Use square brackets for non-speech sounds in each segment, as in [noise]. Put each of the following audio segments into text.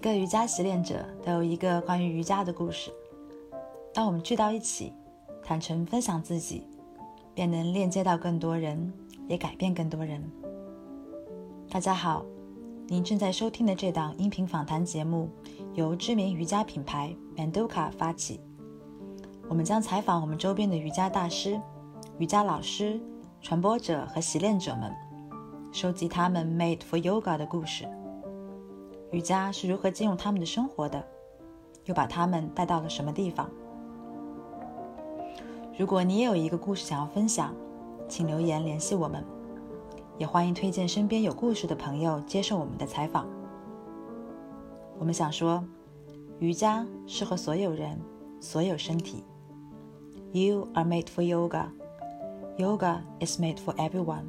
一个瑜伽习练者都有一个关于瑜伽的故事。当我们聚到一起，坦诚分享自己，便能链接到更多人，也改变更多人。大家好，您正在收听的这档音频访谈节目由知名瑜伽品牌 Manduka 发起。我们将采访我们周边的瑜伽大师、瑜伽老师、传播者和习练者们，收集他们 Made for Yoga 的故事。瑜伽是如何进入他们的生活的，又把他们带到了什么地方？如果你也有一个故事想要分享，请留言联系我们，也欢迎推荐身边有故事的朋友接受我们的采访。我们想说，瑜伽适合所有人，所有身体。You are made for yoga. Yoga is made for everyone.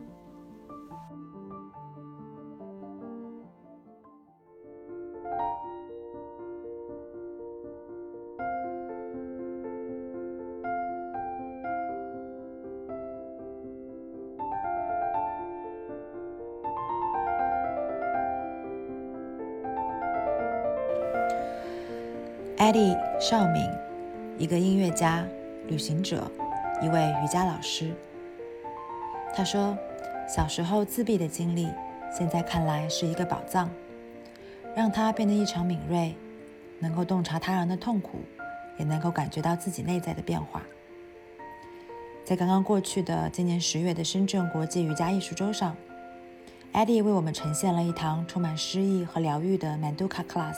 邵敏，一个音乐家、旅行者，一位瑜伽老师。他说，小时候自闭的经历，现在看来是一个宝藏，让他变得异常敏锐，能够洞察他人的痛苦，也能够感觉到自己内在的变化。在刚刚过去的今年十月的深圳国际瑜伽艺术周上，艾迪为我们呈现了一堂充满诗意和疗愈的 Manduka Class。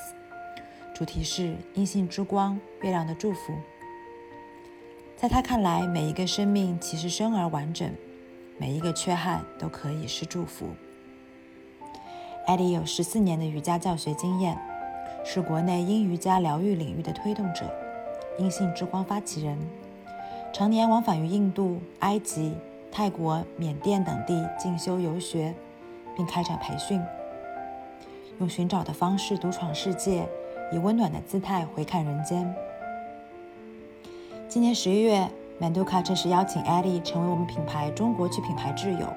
主题是阴性之光，月亮的祝福。在他看来，每一个生命其实生而完整，每一个缺憾都可以是祝福。艾迪有十四年的瑜伽教学经验，是国内阴瑜伽疗愈领域的推动者，阴性之光发起人，常年往返于印度、埃及、泰国、缅甸等地进修游学，并开展培训，用寻找的方式独闯世界。以温暖的姿态回看人间。今年十一月，Manuka 正式邀请 Eddie 成为我们品牌中国区品牌挚友。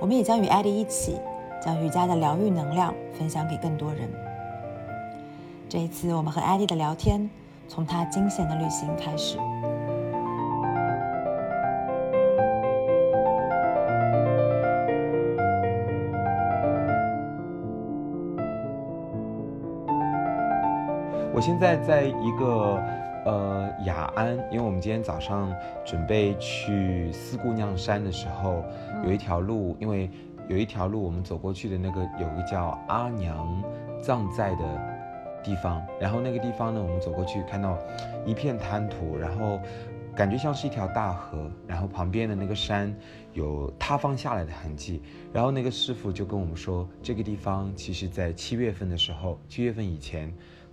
我们也将与 Eddie 一起，将瑜伽的疗愈能量分享给更多人。这一次，我们和 Eddie 的聊天，从他惊险的旅行开始。我现在在一个呃雅安，因为我们今天早上准备去四姑娘山的时候，有一条路，因为有一条路我们走过去的那个有个叫阿娘葬在的地方，然后那个地方呢，我们走过去看到一片滩涂，然后感觉像是一条大河，然后旁边的那个山有塌方下来的痕迹，然后那个师傅就跟我们说，这个地方其实在七月份的时候，七月份以前。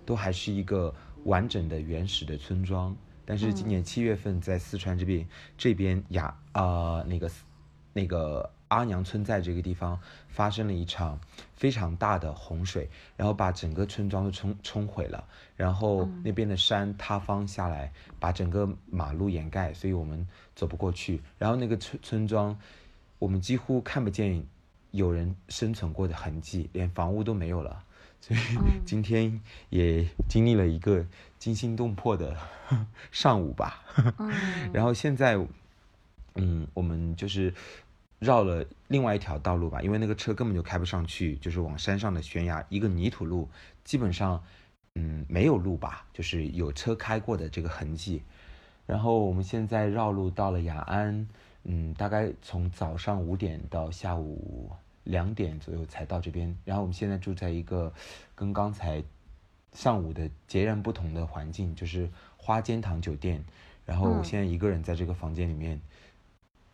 都还是一个完整的原始的村庄，但是今年七月份在四川这边这边雅啊那个那个阿娘村在这个地方发生了一场非常大的洪水，然后把整个村庄都冲冲毁了，然后那边的山塌方下来，把整个马路掩盖，所以我们走不过去。然后那个村村庄，我们几乎看不见有人生存过的痕迹，连房屋都没有了。所以 [laughs] 今天也经历了一个惊心动魄的 [laughs] 上午吧。[laughs] 然后现在，嗯，我们就是绕了另外一条道路吧，因为那个车根本就开不上去，就是往山上的悬崖，一个泥土路，基本上，嗯，没有路吧，就是有车开过的这个痕迹。然后我们现在绕路到了雅安，嗯，大概从早上五点到下午。两点左右才到这边，然后我们现在住在一个跟刚才上午的截然不同的环境，就是花间堂酒店。然后我现在一个人在这个房间里面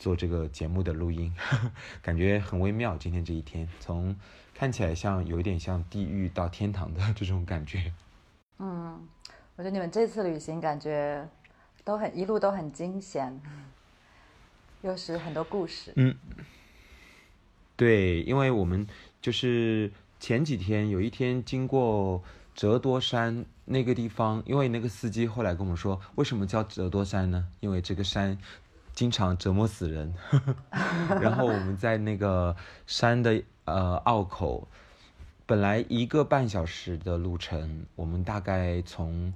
做这个节目的录音，[laughs] 感觉很微妙。今天这一天，从看起来像有一点像地狱到天堂的这种感觉。嗯，我觉得你们这次旅行感觉都很一路都很惊险，又是很多故事。嗯。对，因为我们就是前几天有一天经过折多山那个地方，因为那个司机后来跟我们说，为什么叫折多山呢？因为这个山经常折磨死人。[laughs] 然后我们在那个山的呃坳口本来一个半小时的路程，我们大概从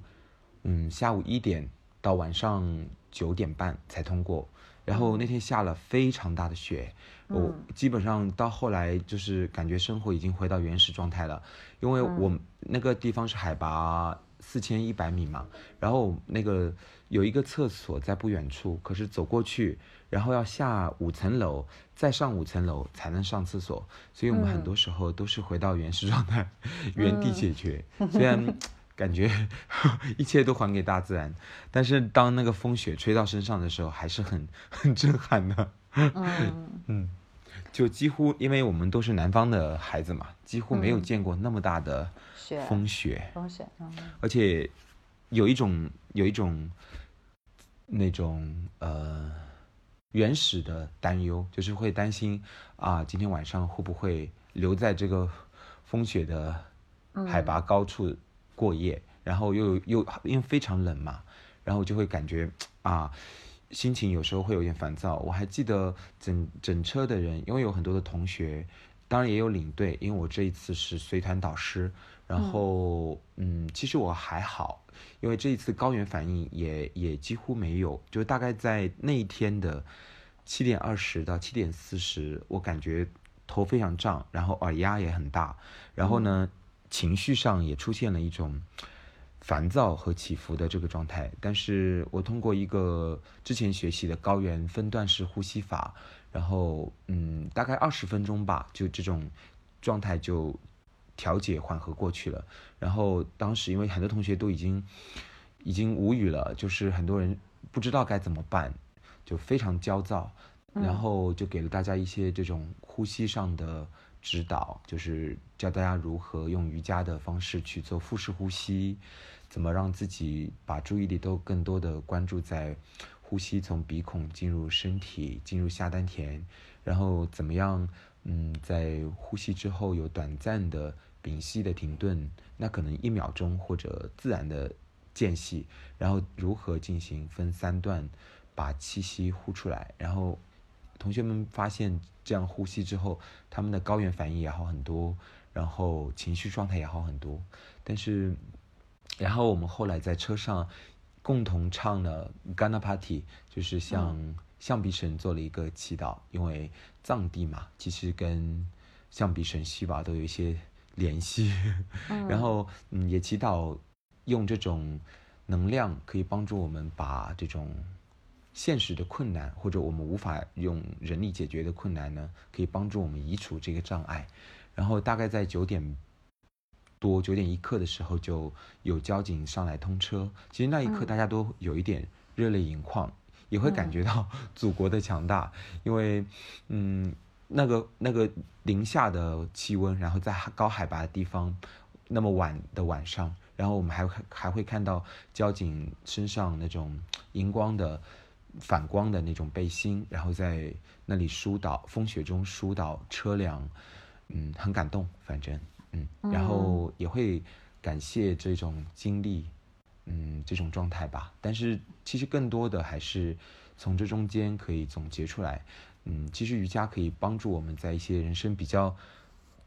嗯下午一点到晚上九点半才通过。然后那天下了非常大的雪，我基本上到后来就是感觉生活已经回到原始状态了，因为我那个地方是海拔四千一百米嘛，然后那个有一个厕所在不远处，可是走过去，然后要下五层楼，再上五层楼才能上厕所，所以我们很多时候都是回到原始状态，原地解决，虽然。感觉 [laughs] 一切都还给大自然，但是当那个风雪吹到身上的时候，还是很 [laughs] 很震撼的。嗯 [laughs] 嗯，就几乎因为我们都是南方的孩子嘛，几乎没有见过那么大的风雪。风雪，而且有一种有一种那种呃原始的担忧，就是会担心啊，今天晚上会不会留在这个风雪的海拔高处。过夜，然后又又因为非常冷嘛，然后就会感觉啊，心情有时候会有点烦躁。我还记得整整车的人，因为有很多的同学，当然也有领队，因为我这一次是随团导师。然后嗯，其实我还好，因为这一次高原反应也也几乎没有，就大概在那一天的七点二十到七点四十，我感觉头非常胀，然后耳压也很大，然后呢。情绪上也出现了一种烦躁和起伏的这个状态，但是我通过一个之前学习的高原分段式呼吸法，然后嗯，大概二十分钟吧，就这种状态就调节缓和过去了。然后当时因为很多同学都已经已经无语了，就是很多人不知道该怎么办，就非常焦躁，然后就给了大家一些这种呼吸上的。指导就是教大家如何用瑜伽的方式去做腹式呼吸，怎么让自己把注意力都更多的关注在呼吸从鼻孔进入身体，进入下丹田，然后怎么样，嗯，在呼吸之后有短暂的屏息的停顿，那可能一秒钟或者自然的间隙，然后如何进行分三段把气息呼出来，然后。同学们发现这样呼吸之后，他们的高原反应也好很多，然后情绪状态也好很多。但是，然后我们后来在车上共同唱了 Ganapati，就是向象鼻神做了一个祈祷，因为藏地嘛，其实跟象鼻神西瓦都有一些联系。[laughs] 然后，嗯，也祈祷用这种能量可以帮助我们把这种。现实的困难，或者我们无法用人力解决的困难呢，可以帮助我们移除这个障碍。然后大概在九点多、九点一刻的时候，就有交警上来通车。其实那一刻大家都有一点热泪盈眶，也会感觉到祖国的强大。因为，嗯，那个那个零下的气温，然后在高海拔的地方，那么晚的晚上，然后我们还还会看到交警身上那种荧光的。反光的那种背心，然后在那里疏导风雪中疏导车辆，嗯，很感动，反正嗯，然后也会感谢这种经历，嗯，这种状态吧。但是其实更多的还是从这中间可以总结出来，嗯，其实瑜伽可以帮助我们在一些人生比较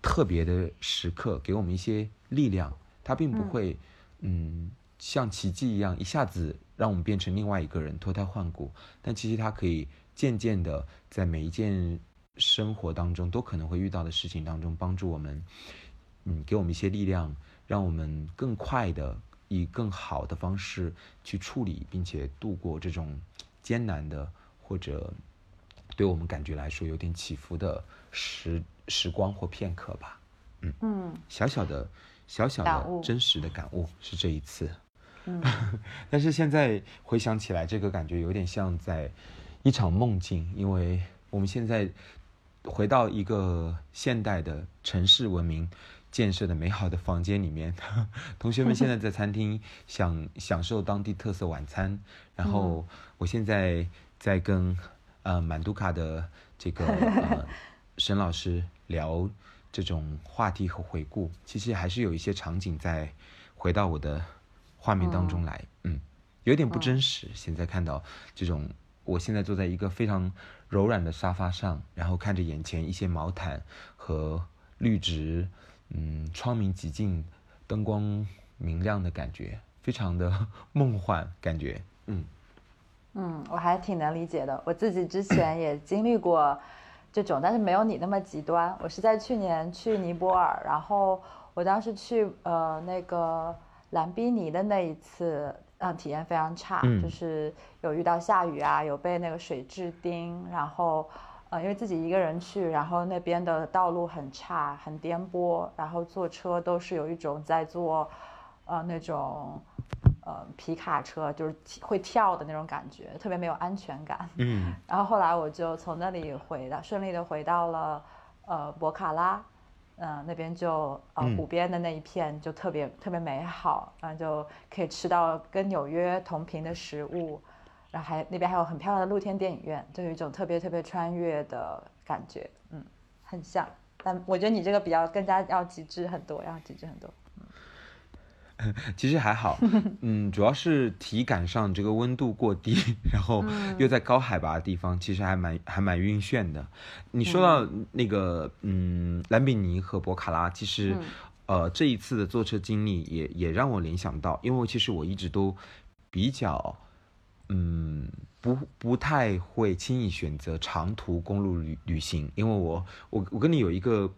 特别的时刻，给我们一些力量。它并不会，嗯。像奇迹一样，一下子让我们变成另外一个人，脱胎换骨。但其实它可以渐渐的，在每一件生活当中都可能会遇到的事情当中，帮助我们，嗯，给我们一些力量，让我们更快的以更好的方式去处理，并且度过这种艰难的或者对我们感觉来说有点起伏的时时光或片刻吧。嗯嗯，小小的、小小的、真实的感悟是这一次。嗯，[laughs] 但是现在回想起来，这个感觉有点像在一场梦境，因为我们现在回到一个现代的城市文明建设的美好的房间里面，[laughs] 同学们现在在餐厅享享受当地特色晚餐，然后我现在在跟呃满都卡的这个呃沈老师聊这种话题和回顾，其实还是有一些场景在回到我的。画面当中来，嗯，有点不真实。现在看到这种，我现在坐在一个非常柔软的沙发上，然后看着眼前一些毛毯和绿植，嗯，窗明几净，灯光明亮的感觉，非常的 [laughs] 梦幻感觉。嗯嗯，我还挺能理解的。我自己之前也经历过这种，但是没有你那么极端。我是在去年去尼泊尔，然后我当时去呃那个兰比尼的那一次。嗯，体验非常差，就是有遇到下雨啊，有被那个水蛭叮，然后，呃，因为自己一个人去，然后那边的道路很差，很颠簸，然后坐车都是有一种在坐，呃，那种，呃，皮卡车，就是会跳的那种感觉，特别没有安全感。嗯，然后后来我就从那里回到，顺利的回到了，呃，博卡拉。嗯，那边就呃湖边的那一片就特别特别美好，然后就可以吃到跟纽约同频的食物，然后还那边还有很漂亮的露天电影院，就有一种特别特别穿越的感觉，嗯，很像。但我觉得你这个比较更加要极致很多，要极致很多。[laughs] 其实还好，[laughs] 嗯，主要是体感上这个温度过低，[laughs] 然后又在高海拔的地方，其实还蛮还蛮晕眩的。你说到那个，嗯，兰比尼和博卡拉，其实，呃，这一次的坐车经历也也让我联想到，因为其实我一直都比较，嗯，不不太会轻易选择长途公路旅旅行，因为我我我跟你有一个，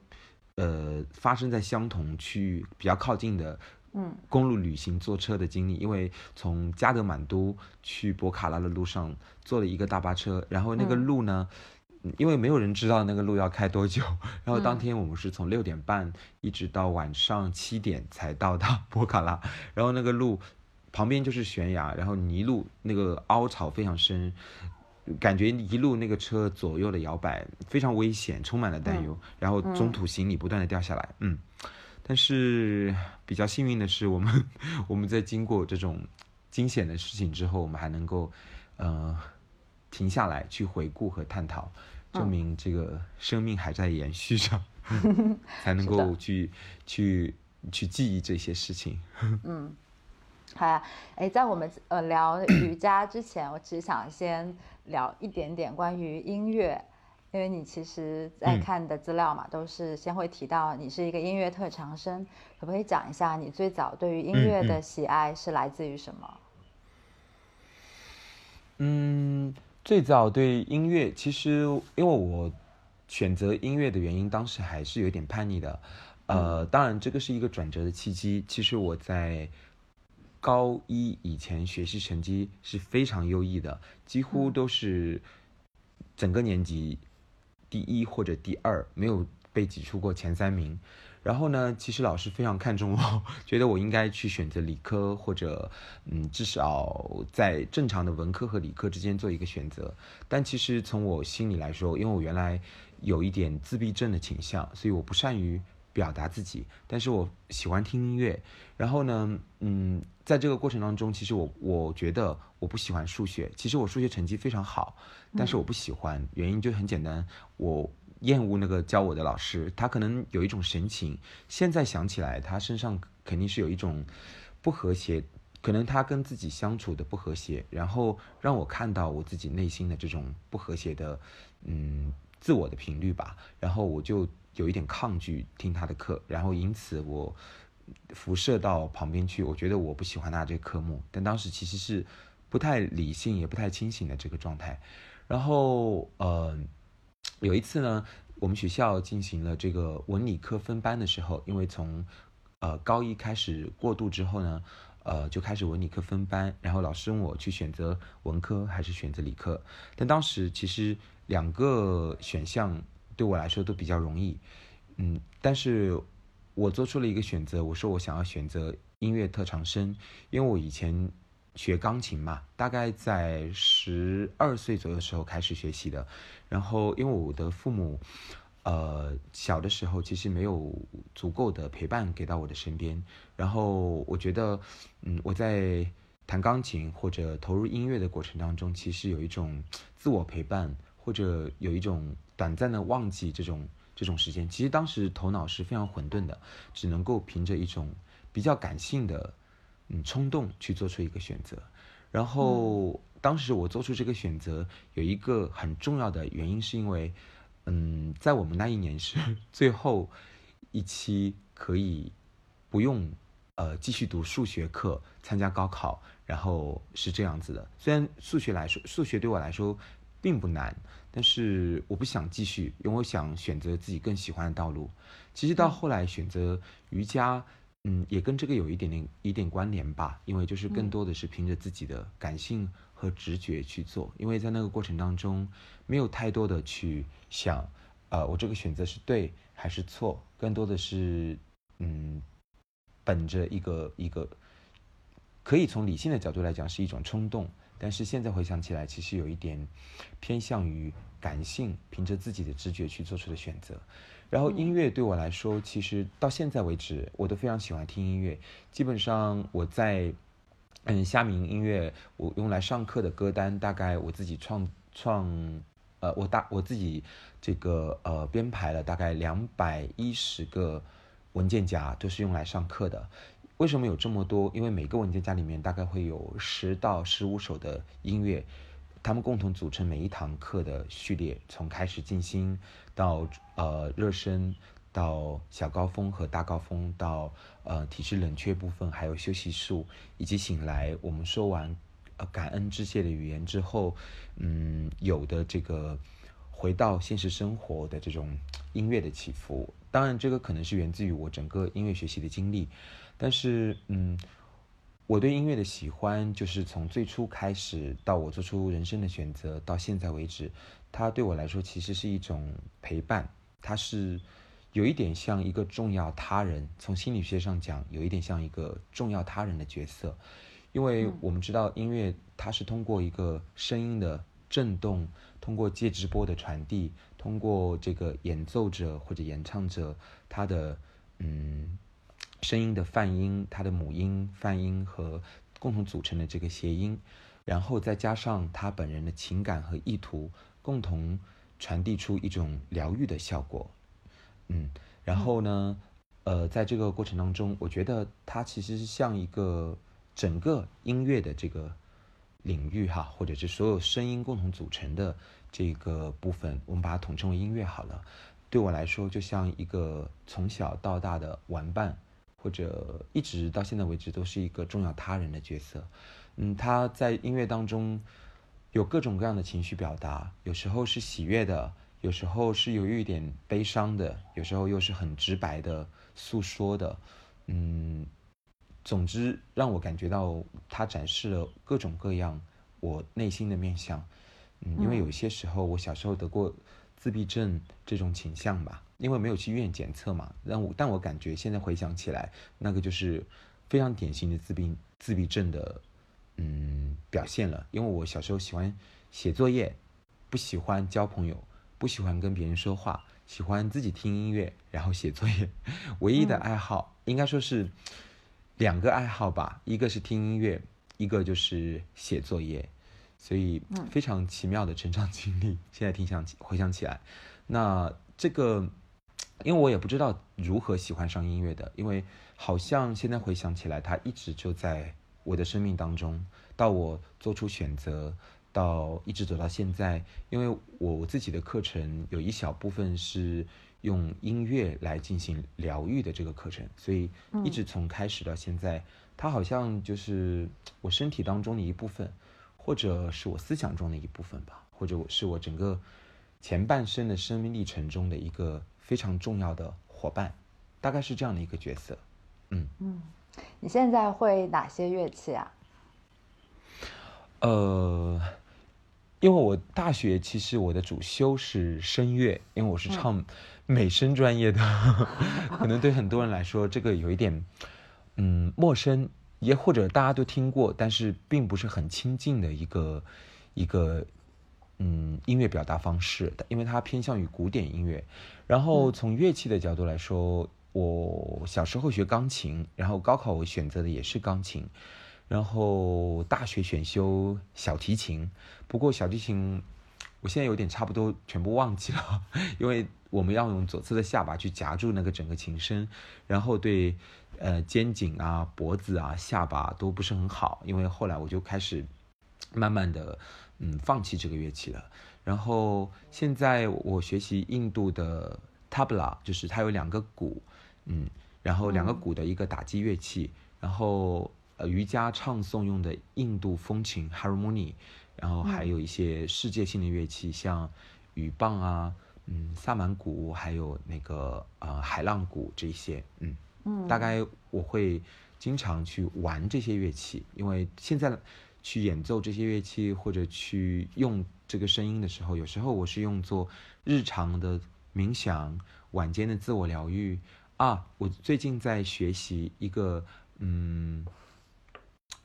呃，发生在相同区域比较靠近的。嗯，公路旅行坐车的经历，因为从加德满都去博卡拉的路上坐了一个大巴车，然后那个路呢，因为没有人知道那个路要开多久，[laughs] 然后当天我们是从六点半一直到晚上七点才到达博卡拉，然后那个路旁边就是悬崖，然后泥路那个凹槽非常深，感觉一路那个车左右的摇摆非常危险，充满了担忧，然后中途行李不断的掉下来，嗯。但是比较幸运的是，我们 [laughs] 我们在经过这种惊险的事情之后，我们还能够呃停下来去回顾和探讨，证明这个生命还在延续着，[laughs] 才能够去去去记忆这些事情。[laughs] 嗯，好呀，哎，在我们呃聊瑜伽之前，我只想先聊一点点关于音乐。因为你其实，在看的资料嘛，都是先会提到你是一个音乐特长生，可不可以讲一下你最早对于音乐的喜爱是来自于什么？嗯，最早对音乐，其实因为我选择音乐的原因，当时还是有点叛逆的。呃，当然这个是一个转折的契机。其实我在高一以前学习成绩是非常优异的，几乎都是整个年级。第一或者第二，没有被挤出过前三名。然后呢，其实老师非常看重我，[laughs] 觉得我应该去选择理科，或者嗯，至少在正常的文科和理科之间做一个选择。但其实从我心里来说，因为我原来有一点自闭症的倾向，所以我不善于表达自己。但是我喜欢听音乐。然后呢，嗯，在这个过程当中，其实我我觉得我不喜欢数学。其实我数学成绩非常好。但是我不喜欢，原因就很简单，我厌恶那个教我的老师，他可能有一种神情，现在想起来，他身上肯定是有一种不和谐，可能他跟自己相处的不和谐，然后让我看到我自己内心的这种不和谐的，嗯，自我的频率吧，然后我就有一点抗拒听他的课，然后因此我辐射到旁边去，我觉得我不喜欢他这个科目，但当时其实是不太理性也不太清醒的这个状态。然后，呃，有一次呢，我们学校进行了这个文理科分班的时候，因为从，呃，高一开始过渡之后呢，呃，就开始文理科分班，然后老师问我去选择文科还是选择理科，但当时其实两个选项对我来说都比较容易，嗯，但是我做出了一个选择，我说我想要选择音乐特长生，因为我以前。学钢琴嘛，大概在十二岁左右时候开始学习的。然后，因为我的父母，呃，小的时候其实没有足够的陪伴给到我的身边。然后，我觉得，嗯，我在弹钢琴或者投入音乐的过程当中，其实有一种自我陪伴，或者有一种短暂的忘记这种这种时间。其实当时头脑是非常混沌的，只能够凭着一种比较感性的。嗯，冲动去做出一个选择，然后当时我做出这个选择有一个很重要的原因，是因为，嗯，在我们那一年是 [laughs] 最后一期可以不用呃继续读数学课，参加高考，然后是这样子的。虽然数学来说，数学对我来说并不难，但是我不想继续，因为我想选择自己更喜欢的道路。其实到后来选择瑜伽，嗯，也跟这个有一点点一点关联吧，因为就是更多的是凭着自己的感性和直觉去做，因为在那个过程当中没有太多的去想，呃，我这个选择是对还是错，更多的是嗯，本着一个一个，可以从理性的角度来讲是一种冲动，但是现在回想起来，其实有一点偏向于感性，凭着自己的直觉去做出的选择。然后音乐对我来说，其实到现在为止，我都非常喜欢听音乐。基本上我在嗯虾米音乐，我用来上课的歌单，大概我自己创创呃我大我自己这个呃编排了大概两百一十个文件夹，都是用来上课的。为什么有这么多？因为每个文件夹里面大概会有十到十五首的音乐。他们共同组成每一堂课的序列，从开始静心到呃热身，到小高峰和大高峰，到呃体式冷却部分，还有休息术，以及醒来。我们说完呃感恩致谢的语言之后，嗯，有的这个回到现实生活的这种音乐的起伏。当然，这个可能是源自于我整个音乐学习的经历，但是嗯。我对音乐的喜欢，就是从最初开始到我做出人生的选择，到现在为止，它对我来说其实是一种陪伴。它是有一点像一个重要他人，从心理学上讲，有一点像一个重要他人的角色。因为我们知道音乐，它是通过一个声音的震动，通过介质波的传递，通过这个演奏者或者演唱者他的嗯。声音的泛音，它的母音、泛音和共同组成的这个谐音，然后再加上他本人的情感和意图，共同传递出一种疗愈的效果。嗯，然后呢，呃，在这个过程当中，我觉得它其实是像一个整个音乐的这个领域哈，或者是所有声音共同组成的这个部分，我们把它统称为音乐好了。对我来说，就像一个从小到大的玩伴。或者一直到现在为止都是一个重要他人的角色，嗯，他在音乐当中有各种各样的情绪表达，有时候是喜悦的，有时候是有一点悲伤的，有时候又是很直白的诉说的，嗯，总之让我感觉到他展示了各种各样我内心的面相，嗯，因为有些时候我小时候得过自闭症这种倾向吧。因为没有去医院检测嘛，但我但我感觉现在回想起来，那个就是非常典型的自闭自闭症的嗯表现了。因为我小时候喜欢写作业，不喜欢交朋友，不喜欢跟别人说话，喜欢自己听音乐，然后写作业。[laughs] 唯一的爱好应该说是两个爱好吧，一个是听音乐，一个就是写作业。所以非常奇妙的成长经历。现在听想起回想起来，那这个。因为我也不知道如何喜欢上音乐的，因为好像现在回想起来，它一直就在我的生命当中。到我做出选择，到一直走到现在，因为我自己的课程有一小部分是用音乐来进行疗愈的这个课程，所以一直从开始到现在，它好像就是我身体当中的一部分，或者是我思想中的一部分吧，或者是我整个前半生的生命历程中的一个。非常重要的伙伴，大概是这样的一个角色。嗯嗯，你现在会哪些乐器啊？呃，因为我大学其实我的主修是声乐，因为我是唱美声专业的，[laughs] 可能对很多人来说这个有一点嗯陌生，也或者大家都听过，但是并不是很亲近的一个一个。嗯，音乐表达方式，因为它偏向于古典音乐。然后从乐器的角度来说，我小时候学钢琴，然后高考我选择的也是钢琴，然后大学选修小提琴。不过小提琴，我现在有点差不多全部忘记了，因为我们要用左侧的下巴去夹住那个整个琴身，然后对呃肩颈啊、脖子啊、下巴都不是很好。因为后来我就开始慢慢的。嗯，放弃这个乐器了。然后现在我学习印度的 tabla，就是它有两个鼓，嗯，然后两个鼓的一个打击乐器，然后呃瑜伽唱诵用的印度风琴 harmony，然后还有一些世界性的乐器，像雨棒啊，嗯，萨满鼓，还有那个呃海浪鼓这些，嗯。嗯，大概我会经常去玩这些乐器，因为现在去演奏这些乐器或者去用这个声音的时候，有时候我是用作日常的冥想、晚间的自我疗愈。啊，我最近在学习一个嗯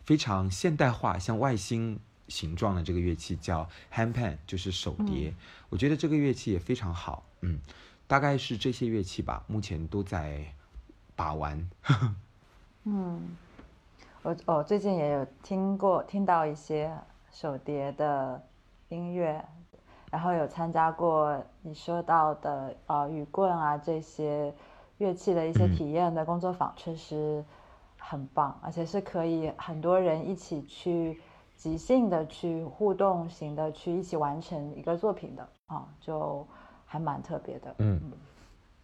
非常现代化、像外星形状的这个乐器，叫 handpan，就是手碟。我觉得这个乐器也非常好。嗯，大概是这些乐器吧，目前都在把玩。[laughs] 嗯，我我最近也有听过、听到一些手碟的音乐，然后有参加过你说到的呃雨棍啊这些。乐器的一些体验的工作坊确实很棒，而且是可以很多人一起去即兴的去互动型的去一起完成一个作品的啊，就还蛮特别的。嗯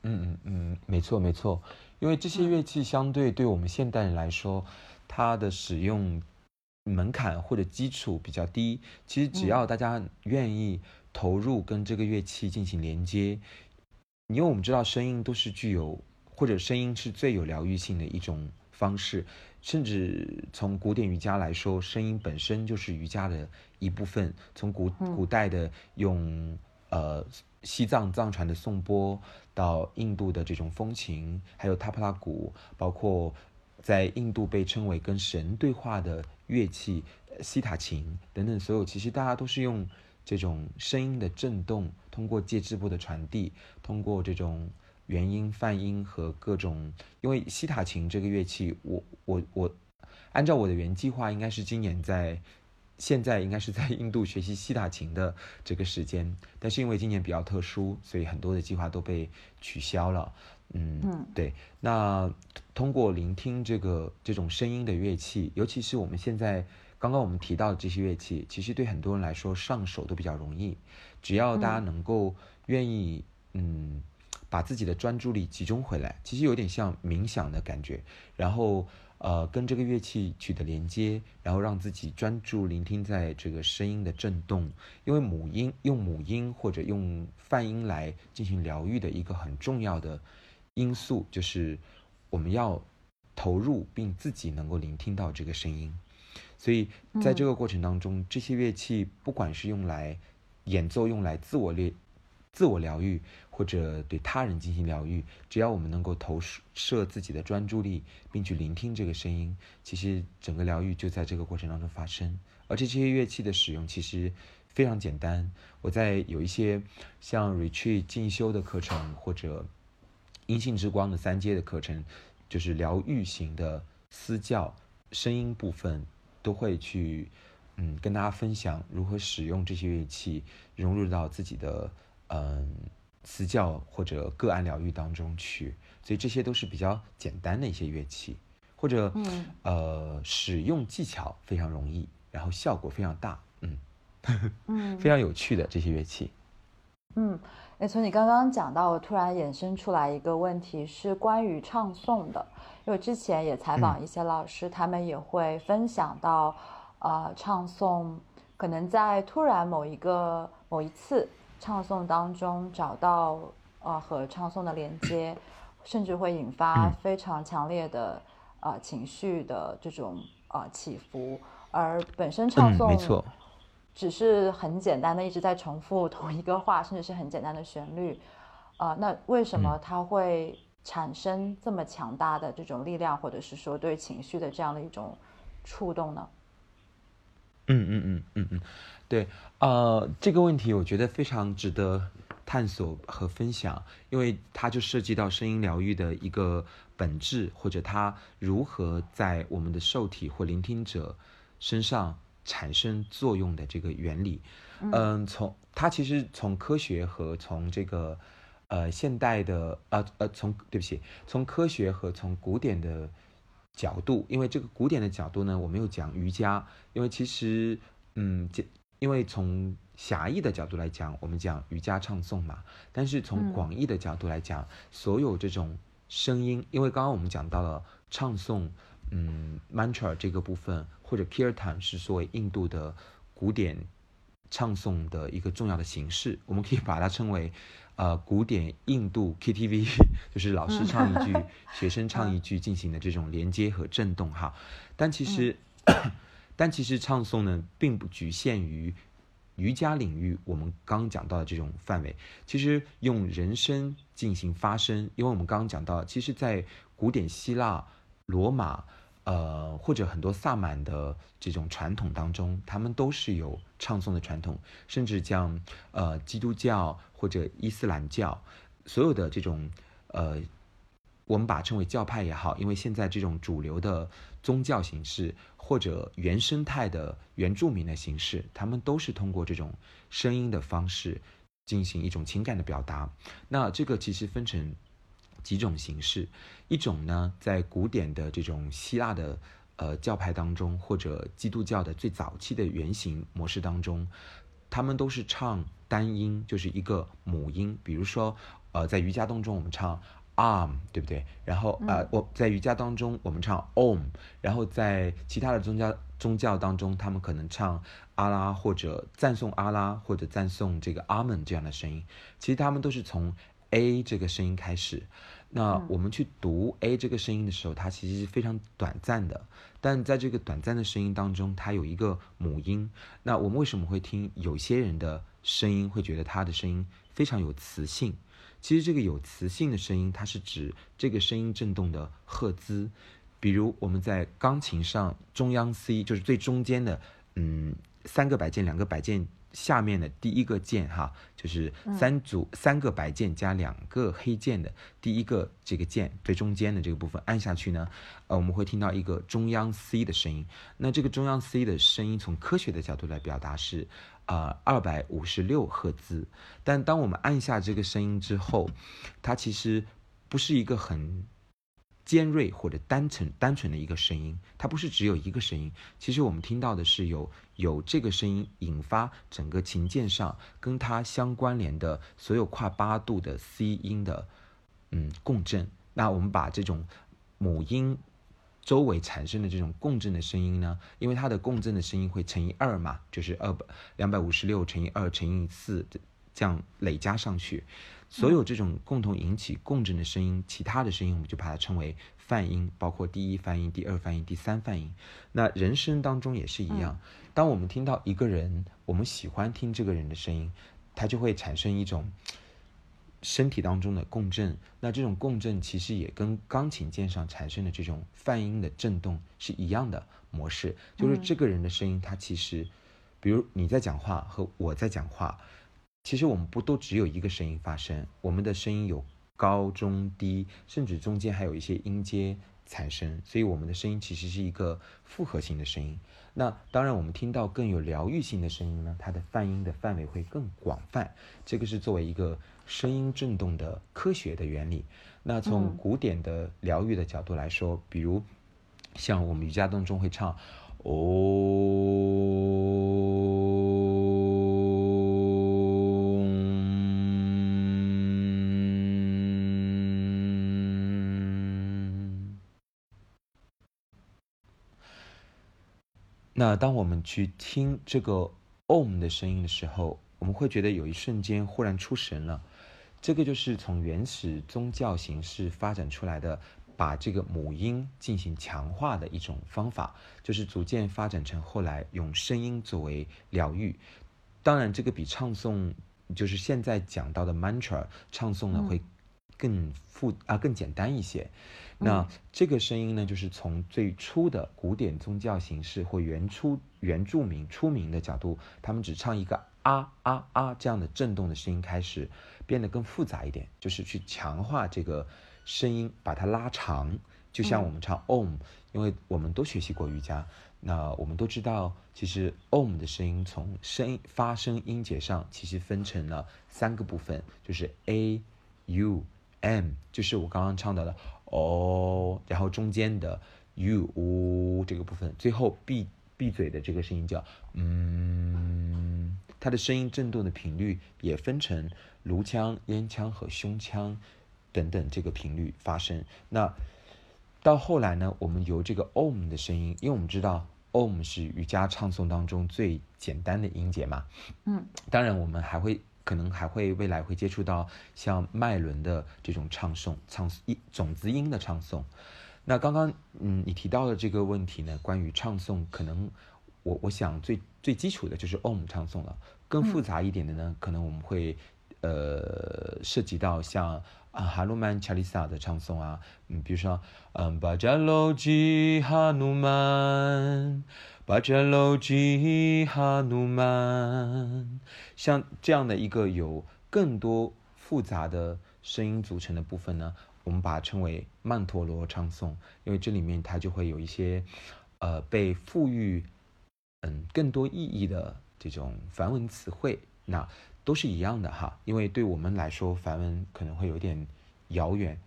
嗯嗯嗯，没错没错，因为这些乐器相对对我们现代人来说，它的使用门槛或者基础比较低。其实只要大家愿意投入跟这个乐器进行连接。因为我们知道声音都是具有，或者声音是最有疗愈性的一种方式，甚至从古典瑜伽来说，声音本身就是瑜伽的一部分。从古古代的用呃西藏藏传的颂钵，到印度的这种风琴，还有塔普拉鼓，包括在印度被称为跟神对话的乐器西塔琴等等，所有其实大家都是用。这种声音的震动，通过介质部的传递，通过这种元音、泛音和各种，因为西塔琴这个乐器，我我我，按照我的原计划，应该是今年在，现在应该是在印度学习西塔琴的这个时间，但是因为今年比较特殊，所以很多的计划都被取消了。嗯嗯，对。那通过聆听这个这种声音的乐器，尤其是我们现在。刚刚我们提到的这些乐器，其实对很多人来说上手都比较容易，只要大家能够愿意，嗯，把自己的专注力集中回来，其实有点像冥想的感觉，然后呃跟这个乐器取得连接，然后让自己专注聆听在这个声音的震动，因为母音用母音或者用泛音来进行疗愈的一个很重要的因素，就是我们要投入并自己能够聆听到这个声音。所以，在这个过程当中，这些乐器不管是用来演奏、用来自我练、自我疗愈，或者对他人进行疗愈，只要我们能够投射自己的专注力，并去聆听这个声音，其实整个疗愈就在这个过程当中发生。而且，这些乐器的使用其实非常简单。我在有一些像 Retreat 进修的课程，或者阴性之光的三阶的课程，就是疗愈型的私教声音部分。都会去，嗯，跟大家分享如何使用这些乐器，融入到自己的嗯私教或者个案疗愈当中去。所以这些都是比较简单的一些乐器，或者嗯呃使用技巧非常容易，然后效果非常大，嗯嗯，[laughs] 非常有趣的这些乐器。嗯，哎，从你刚刚讲到，我突然衍生出来一个问题，是关于唱诵的。因为之前也采访一些老师，他们也会分享到，呃，唱诵可能在突然某一个某一次唱诵当中找到呃和唱诵的连接，甚至会引发非常强烈的呃情绪的这种呃起伏，而本身唱诵没错，只是很简单的一直在重复同一个话，甚至是很简单的旋律，呃，那为什么它会？产生这么强大的这种力量，或者是说对情绪的这样的一种触动呢？嗯嗯嗯嗯嗯，对，呃，这个问题我觉得非常值得探索和分享，因为它就涉及到声音疗愈的一个本质，或者它如何在我们的受体或聆听者身上产生作用的这个原理。嗯，从它其实从科学和从这个。呃，现代的呃呃，从对不起，从科学和从古典的角度，因为这个古典的角度呢，我没有讲瑜伽，因为其实嗯，因为从狭义的角度来讲，我们讲瑜伽唱诵嘛，但是从广义的角度来讲，所有这种声音，因为刚刚我们讲到了唱诵，嗯，mantra 这个部分，或者 kirtan 是作为印度的古典唱诵的一个重要的形式，我们可以把它称为，呃，古典印度 KTV，[laughs] 就是老师唱一句，学生唱一句进行的这种连接和震动哈。但其实，[coughs] 但其实唱诵呢，并不局限于。瑜伽领域，我们刚讲到的这种范围，其实用人声进行发声，因为我们刚刚讲到，其实，在古典希腊、罗马，呃，或者很多萨满的这种传统当中，他们都是有唱诵的传统，甚至像呃基督教或者伊斯兰教，所有的这种呃，我们把称为教派也好，因为现在这种主流的宗教形式。或者原生态的原住民的形式，他们都是通过这种声音的方式进行一种情感的表达。那这个其实分成几种形式，一种呢，在古典的这种希腊的呃教派当中，或者基督教的最早期的原型模式当中，他们都是唱单音，就是一个母音。比如说，呃，在瑜伽当中，我们唱。arm 对不对？然后呃，我在瑜伽当中我们唱 om，然后在其他的宗教宗教当中，他们可能唱阿拉或者赞颂阿拉或者赞颂这个阿门这样的声音。其实他们都是从 a 这个声音开始。那我们去读 a 这个声音的时候，它其实是非常短暂的。但在这个短暂的声音当中，它有一个母音。那我们为什么会听有些人的声音会觉得他的声音非常有磁性？其实这个有磁性的声音，它是指这个声音振动的赫兹。比如我们在钢琴上中央 C，就是最中间的，嗯，三个白键，两个白键下面的第一个键，哈，就是三组三个白键加两个黑键的第一个这个键最中间的这个部分按下去呢，呃，我们会听到一个中央 C 的声音。那这个中央 C 的声音，从科学的角度来表达是。呃，二百五十六赫兹。但当我们按下这个声音之后，它其实不是一个很尖锐或者单纯单纯的一个声音，它不是只有一个声音。其实我们听到的是有有这个声音引发整个琴键上跟它相关联的所有跨八度的 C 音的嗯共振。那我们把这种母音。周围产生的这种共振的声音呢，因为它的共振的声音会乘以二嘛，就是二百两百五十六乘以二乘以四，这样累加上去，所有这种共同引起共振的声音，其他的声音我们就把它称为泛音，包括第一泛音、第二泛音、第三泛音。那人声当中也是一样，当我们听到一个人，我们喜欢听这个人的声音，它就会产生一种。身体当中的共振，那这种共振其实也跟钢琴键上产生的这种泛音的震动是一样的模式，就是这个人的声音，他其实，比如你在讲话和我在讲话，其实我们不都只有一个声音发生，我们的声音有高中低，甚至中间还有一些音阶产生，所以我们的声音其实是一个复合型的声音。那当然，我们听到更有疗愈性的声音呢，它的泛音的范围会更广泛，这个是作为一个。声音振动的科学的原理。那从古典的疗愈的角度来说，比如像我们瑜伽当中会唱“哦”，那当我们去听这个 “om” 的声音的时候，我们会觉得有一瞬间忽然出神了。这个就是从原始宗教形式发展出来的，把这个母音进行强化的一种方法，就是逐渐发展成后来用声音作为疗愈。当然，这个比唱诵，就是现在讲到的 mantra 唱诵呢，会更复啊更简单一些。那这个声音呢，就是从最初的古典宗教形式或原初原住民出名的角度，他们只唱一个啊啊啊这样的震动的声音开始。变得更复杂一点，就是去强化这个声音，把它拉长，就像我们唱 Om，因为我们都学习过瑜伽，那我们都知道，其实 Om 的声音从声发声音节上，其实分成了三个部分，就是 A、U、M，就是我刚刚唱到的哦，然后中间的 U 呜这个部分，最后闭闭嘴的这个声音叫嗯，它的声音振动的频率也分成。颅腔、咽腔和胸腔等等这个频率发生。那到后来呢，我们由这个 Om 的声音，因为我们知道 Om 是瑜伽唱诵当中最简单的音节嘛，嗯，当然我们还会可能还会未来会接触到像麦伦的这种唱诵，唱一种子音的唱诵。那刚刚嗯你提到的这个问题呢，关于唱诵，可能我我想最最基础的就是 Om 唱诵了，更复杂一点的呢，可能我们会呃涉及到像。啊，哈努曼查丽萨的唱诵啊，嗯，比如说，嗯，巴扎罗吉哈努曼，巴扎罗吉哈努曼，像这样的一个有更多复杂的声音组成的部分呢，我们把它称为曼陀罗唱诵，因为这里面它就会有一些，呃，被赋予嗯更多意义的这种梵文词汇，那。都是一样的哈，因为对我们来说，梵文可能会有点遥远，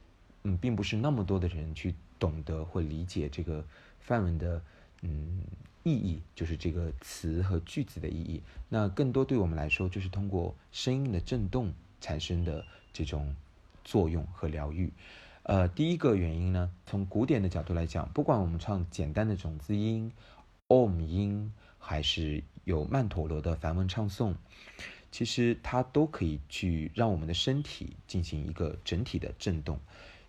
嗯，并不是那么多的人去懂得或理解这个梵文的嗯意义，就是这个词和句子的意义。那更多对我们来说，就是通过声音的震动产生的这种作用和疗愈。呃，第一个原因呢，从古典的角度来讲，不管我们唱简单的种子音、Om 音，还是有曼陀罗的梵文唱诵。其实它都可以去让我们的身体进行一个整体的震动，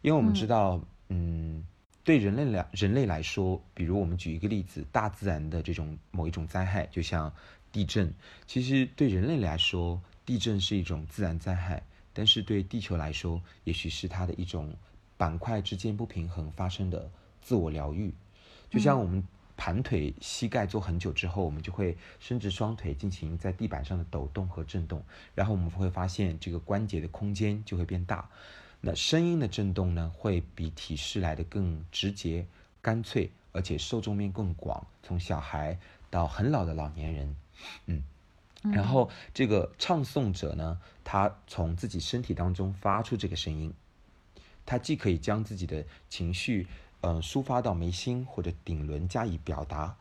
因为我们知道，嗯，对人类来人类来说，比如我们举一个例子，大自然的这种某一种灾害，就像地震，其实对人类来说，地震是一种自然灾害，但是对地球来说，也许是它的一种板块之间不平衡发生的自我疗愈，就像我们。盘腿、膝盖坐很久之后，我们就会伸直双腿进行在地板上的抖动和震动，然后我们会发现这个关节的空间就会变大。那声音的震动呢，会比体式来的更直接、干脆，而且受众面更广，从小孩到很老的老年人，嗯。然后这个唱诵者呢，他从自己身体当中发出这个声音，他既可以将自己的情绪。嗯，抒发到眉心或者顶轮加以表达。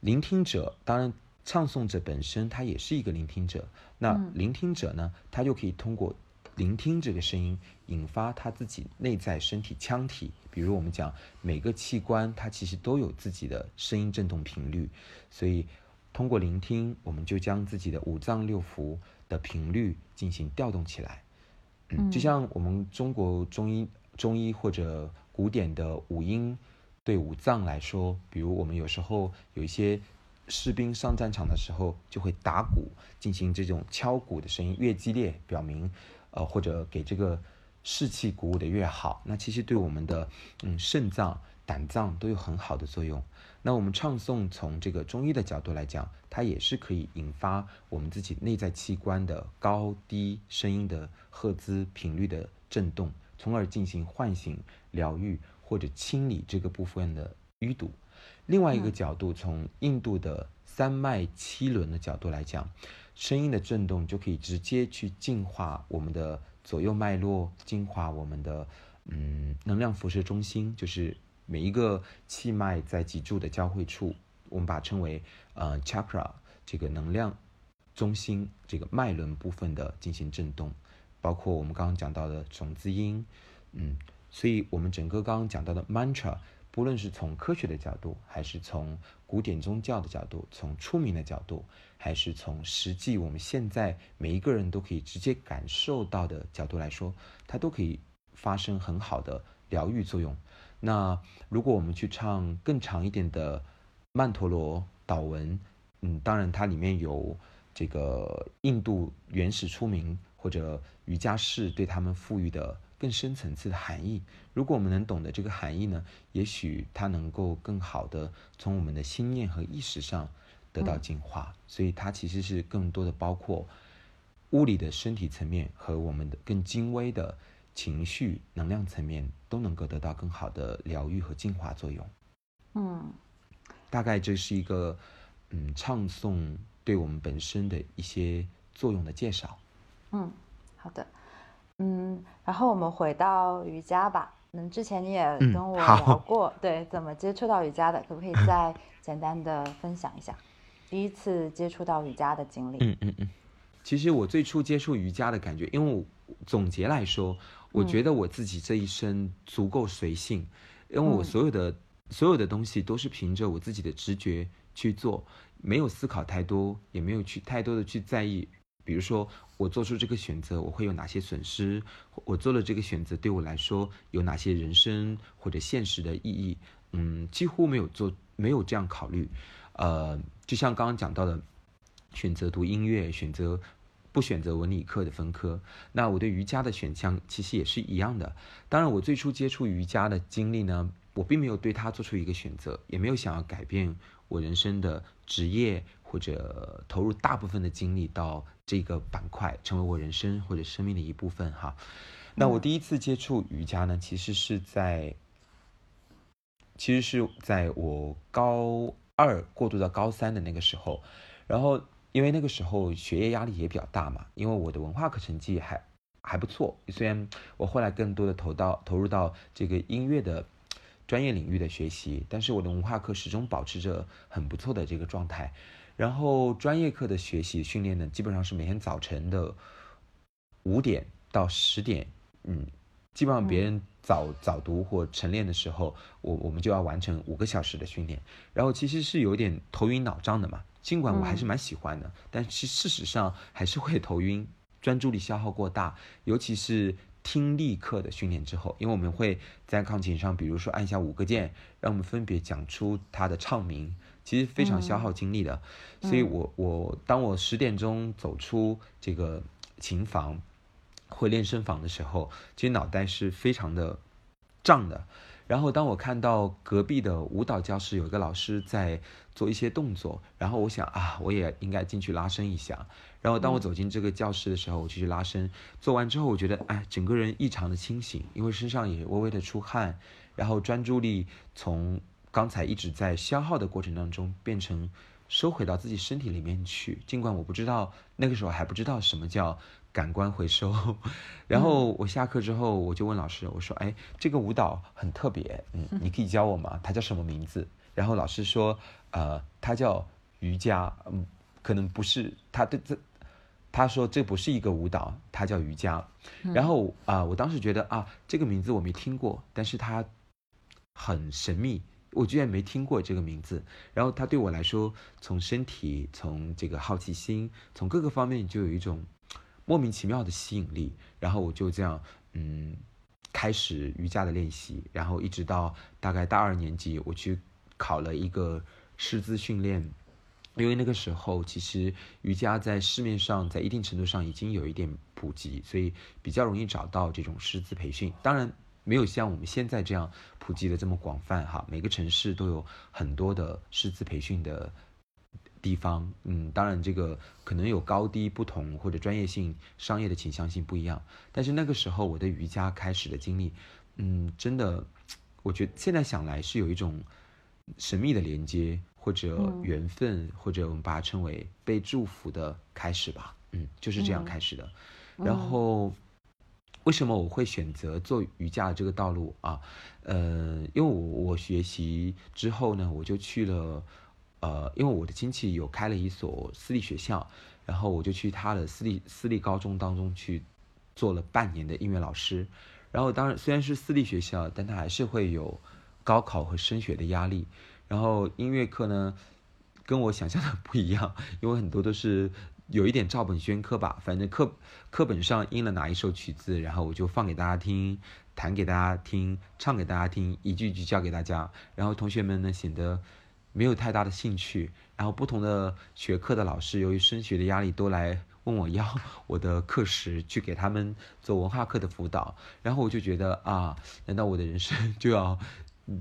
聆听者，当然唱诵者本身他也是一个聆听者。那聆听者呢，他就可以通过聆听这个声音，引发他自己内在身体腔体。比如我们讲每个器官，它其实都有自己的声音振动频率。所以通过聆听，我们就将自己的五脏六腑的频率进行调动起来。嗯，就像我们中国中医、中医或者。古典的五音对五脏来说，比如我们有时候有一些士兵上战场的时候，就会打鼓进行这种敲鼓的声音，越激烈，表明呃或者给这个士气鼓舞的越好。那其实对我们的嗯肾脏、胆脏都有很好的作用。那我们唱诵从这个中医的角度来讲，它也是可以引发我们自己内在器官的高低声音的赫兹频率的震动。从而进行唤醒、疗愈或者清理这个部分的淤堵。另外一个角度，从印度的三脉七轮的角度来讲，声音的震动就可以直接去净化我们的左右脉络，净化我们的嗯能量辐射中心，就是每一个气脉在脊柱的交汇处，我们把它称为呃 chakra 这个能量中心这个脉轮部分的进行震动。包括我们刚刚讲到的种子音，嗯，所以我们整个刚刚讲到的 mantra，不论是从科学的角度，还是从古典宗教的角度，从出名的角度，还是从实际我们现在每一个人都可以直接感受到的角度来说，它都可以发生很好的疗愈作用。那如果我们去唱更长一点的曼陀罗祷文，嗯，当然它里面有这个印度原始出名。或者瑜伽士对他们赋予的更深层次的含义，如果我们能懂得这个含义呢，也许它能够更好的从我们的心念和意识上得到净化。所以它其实是更多的包括物理的身体层面和我们的更精微的情绪能量层面都能够得到更好的疗愈和净化作用。嗯，大概这是一个嗯唱诵对我们本身的一些作用的介绍。嗯，好的，嗯，然后我们回到瑜伽吧。嗯，之前你也跟我聊过，对，怎么接触到瑜伽的，可不可以再简单的分享一下第一次接触到瑜伽的经历？嗯嗯嗯。其实我最初接触瑜伽的感觉，因为我总结来说，我觉得我自己这一生足够随性，因为我所有的所有的东西都是凭着我自己的直觉去做，没有思考太多，也没有去太多的去在意。比如说，我做出这个选择，我会有哪些损失？我做了这个选择，对我来说有哪些人生或者现实的意义？嗯，几乎没有做，没有这样考虑。呃，就像刚刚讲到的，选择读音乐，选择不选择文理课的分科。那我对瑜伽的选项其实也是一样的。当然，我最初接触瑜伽的经历呢，我并没有对它做出一个选择，也没有想要改变我人生的职业。或者投入大部分的精力到这个板块，成为我人生或者生命的一部分哈。那我第一次接触瑜伽呢，其实是在，其实是在我高二过渡到高三的那个时候。然后因为那个时候学业压力也比较大嘛，因为我的文化课成绩还还不错。虽然我后来更多的投到投入到这个音乐的专业领域的学习，但是我的文化课始终保持着很不错的这个状态。然后专业课的学习训练呢，基本上是每天早晨的五点到十点，嗯，基本上别人早早读或晨练的时候，我我们就要完成五个小时的训练。然后其实是有点头晕脑胀的嘛，尽管我还是蛮喜欢的，但是事实上还是会头晕，专注力消耗过大，尤其是听力课的训练之后，因为我们会在钢琴上，比如说按下五个键，让我们分别讲出它的唱名。其实非常消耗精力的，所以我我当我十点钟走出这个琴房或练声房的时候，其实脑袋是非常的胀的。然后当我看到隔壁的舞蹈教室有一个老师在做一些动作，然后我想啊，我也应该进去拉伸一下。然后当我走进这个教室的时候，我就去拉伸。做完之后，我觉得哎，整个人异常的清醒，因为身上也微微的出汗，然后专注力从。刚才一直在消耗的过程当中，变成收回到自己身体里面去。尽管我不知道那个时候还不知道什么叫感官回收。[laughs] 然后我下课之后，我就问老师，我说：“哎，这个舞蹈很特别，嗯，你可以教我吗？它叫什么名字？”然后老师说：“呃，它叫瑜伽，嗯，可能不是他对这，他说这不是一个舞蹈，它叫瑜伽。”然后啊，我当时觉得啊，这个名字我没听过，但是它很神秘。我居然没听过这个名字，然后它对我来说，从身体、从这个好奇心、从各个方面就有一种莫名其妙的吸引力，然后我就这样，嗯，开始瑜伽的练习，然后一直到大概大二年级，我去考了一个师资训练，因为那个时候其实瑜伽在市面上在一定程度上已经有一点普及，所以比较容易找到这种师资培训，当然。没有像我们现在这样普及的这么广泛哈，每个城市都有很多的师资培训的地方，嗯，当然这个可能有高低不同或者专业性、商业的倾向性不一样，但是那个时候我的瑜伽开始的经历，嗯，真的，我觉得现在想来是有一种神秘的连接或者缘分，或者我们把它称为被祝福的开始吧，嗯，就是这样开始的，然后。为什么我会选择做瑜伽这个道路啊？呃，因为我我学习之后呢，我就去了，呃，因为我的亲戚有开了一所私立学校，然后我就去他的私立私立高中当中去做了半年的音乐老师。然后当然虽然是私立学校，但他还是会有高考和升学的压力。然后音乐课呢，跟我想象的 [laughs] 不一样，因为很多都是。有一点照本宣科吧，反正课课本上印了哪一首曲子，然后我就放给大家听，弹给大家听，唱给大家听，一句一句教给大家。然后同学们呢显得没有太大的兴趣。然后不同的学科的老师由于升学的压力都来问我要我的课时去给他们做文化课的辅导。然后我就觉得啊，难道我的人生就要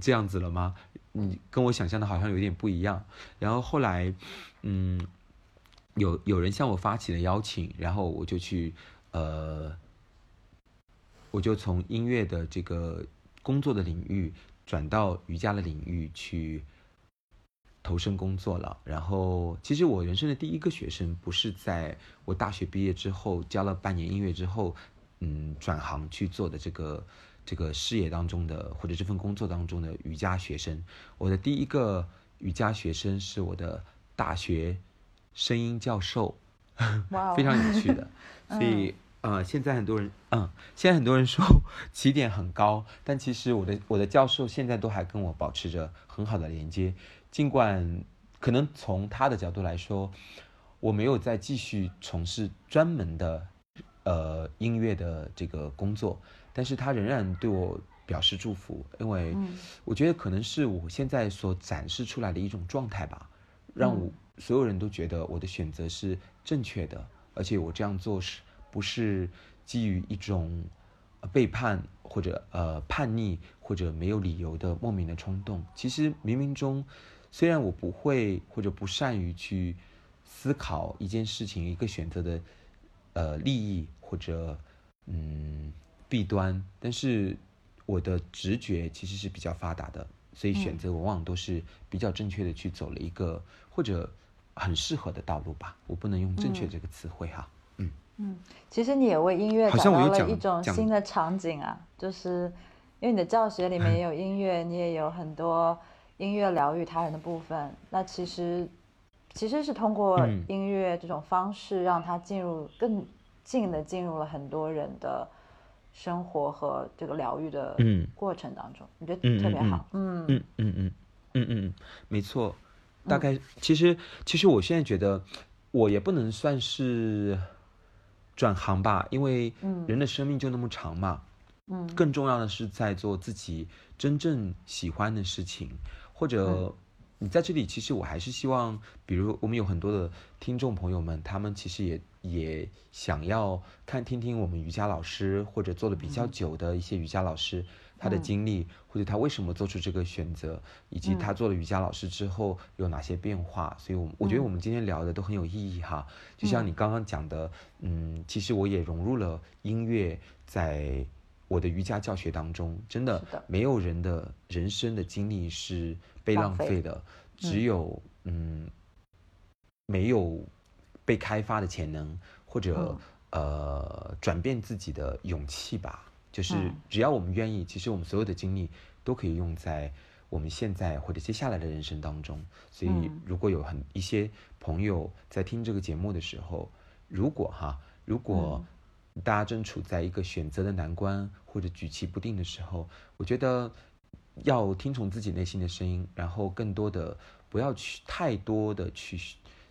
这样子了吗？你跟我想象的好像有点不一样。然后后来，嗯。有有人向我发起了邀请，然后我就去，呃，我就从音乐的这个工作的领域转到瑜伽的领域去投身工作了。然后，其实我人生的第一个学生不是在我大学毕业之后教了半年音乐之后，嗯，转行去做的这个这个事业当中的或者这份工作当中的瑜伽学生。我的第一个瑜伽学生是我的大学。声音教授，[laughs] 非常有趣的，所以呃，现在很多人，嗯，现在很多人说起点很高，但其实我的我的教授现在都还跟我保持着很好的连接，尽管可能从他的角度来说，我没有再继续从事专门的呃音乐的这个工作，但是他仍然对我表示祝福，因为我觉得可能是我现在所展示出来的一种状态吧，让我所有人都觉得我的选择是正确的，而且我这样做是。不是基于一种背叛或者呃叛逆或者没有理由的莫名的冲动。其实冥冥中，虽然我不会或者不善于去思考一件事情一个选择的呃利益或者嗯弊端，但是我的直觉其实是比较发达的，所以选择往往都是比较正确的去走了一个或者很适合的道路吧。我不能用正确这个词汇哈。嗯，嗯其实你也为音乐找到了一种新的场景啊，就是因为你的教学里面也有音乐，你也有很多音乐疗愈他人的部分。那其实其实是通过音乐这种方式，让他进入更近的进入了很多人的生活和这个疗愈的过程当中。你觉得特别好？嗯嗯嗯嗯嗯嗯，没错。大概其实其实我现在觉得我也不能算是。转行吧，因为人的生命就那么长嘛。嗯，更重要的是在做自己真正喜欢的事情，或者你在这里，其实我还是希望，比如我们有很多的听众朋友们，他们其实也也想要看听听我们瑜伽老师或者做的比较久的一些瑜伽老师。他的经历，或者他为什么做出这个选择，以及他做了瑜伽老师之后有哪些变化，所以，我我觉得我们今天聊的都很有意义哈。就像你刚刚讲的，嗯，其实我也融入了音乐在我的瑜伽教学当中。真的，没有人的人生的经历是被浪费的，只有嗯，没有被开发的潜能，或者呃，转变自己的勇气吧。就是只要我们愿意，其实我们所有的精力都可以用在我们现在或者接下来的人生当中。所以，如果有很一些朋友在听这个节目的时候，如果哈，如果大家正处在一个选择的难关或者举棋不定的时候，我觉得要听从自己内心的声音，然后更多的不要去太多的去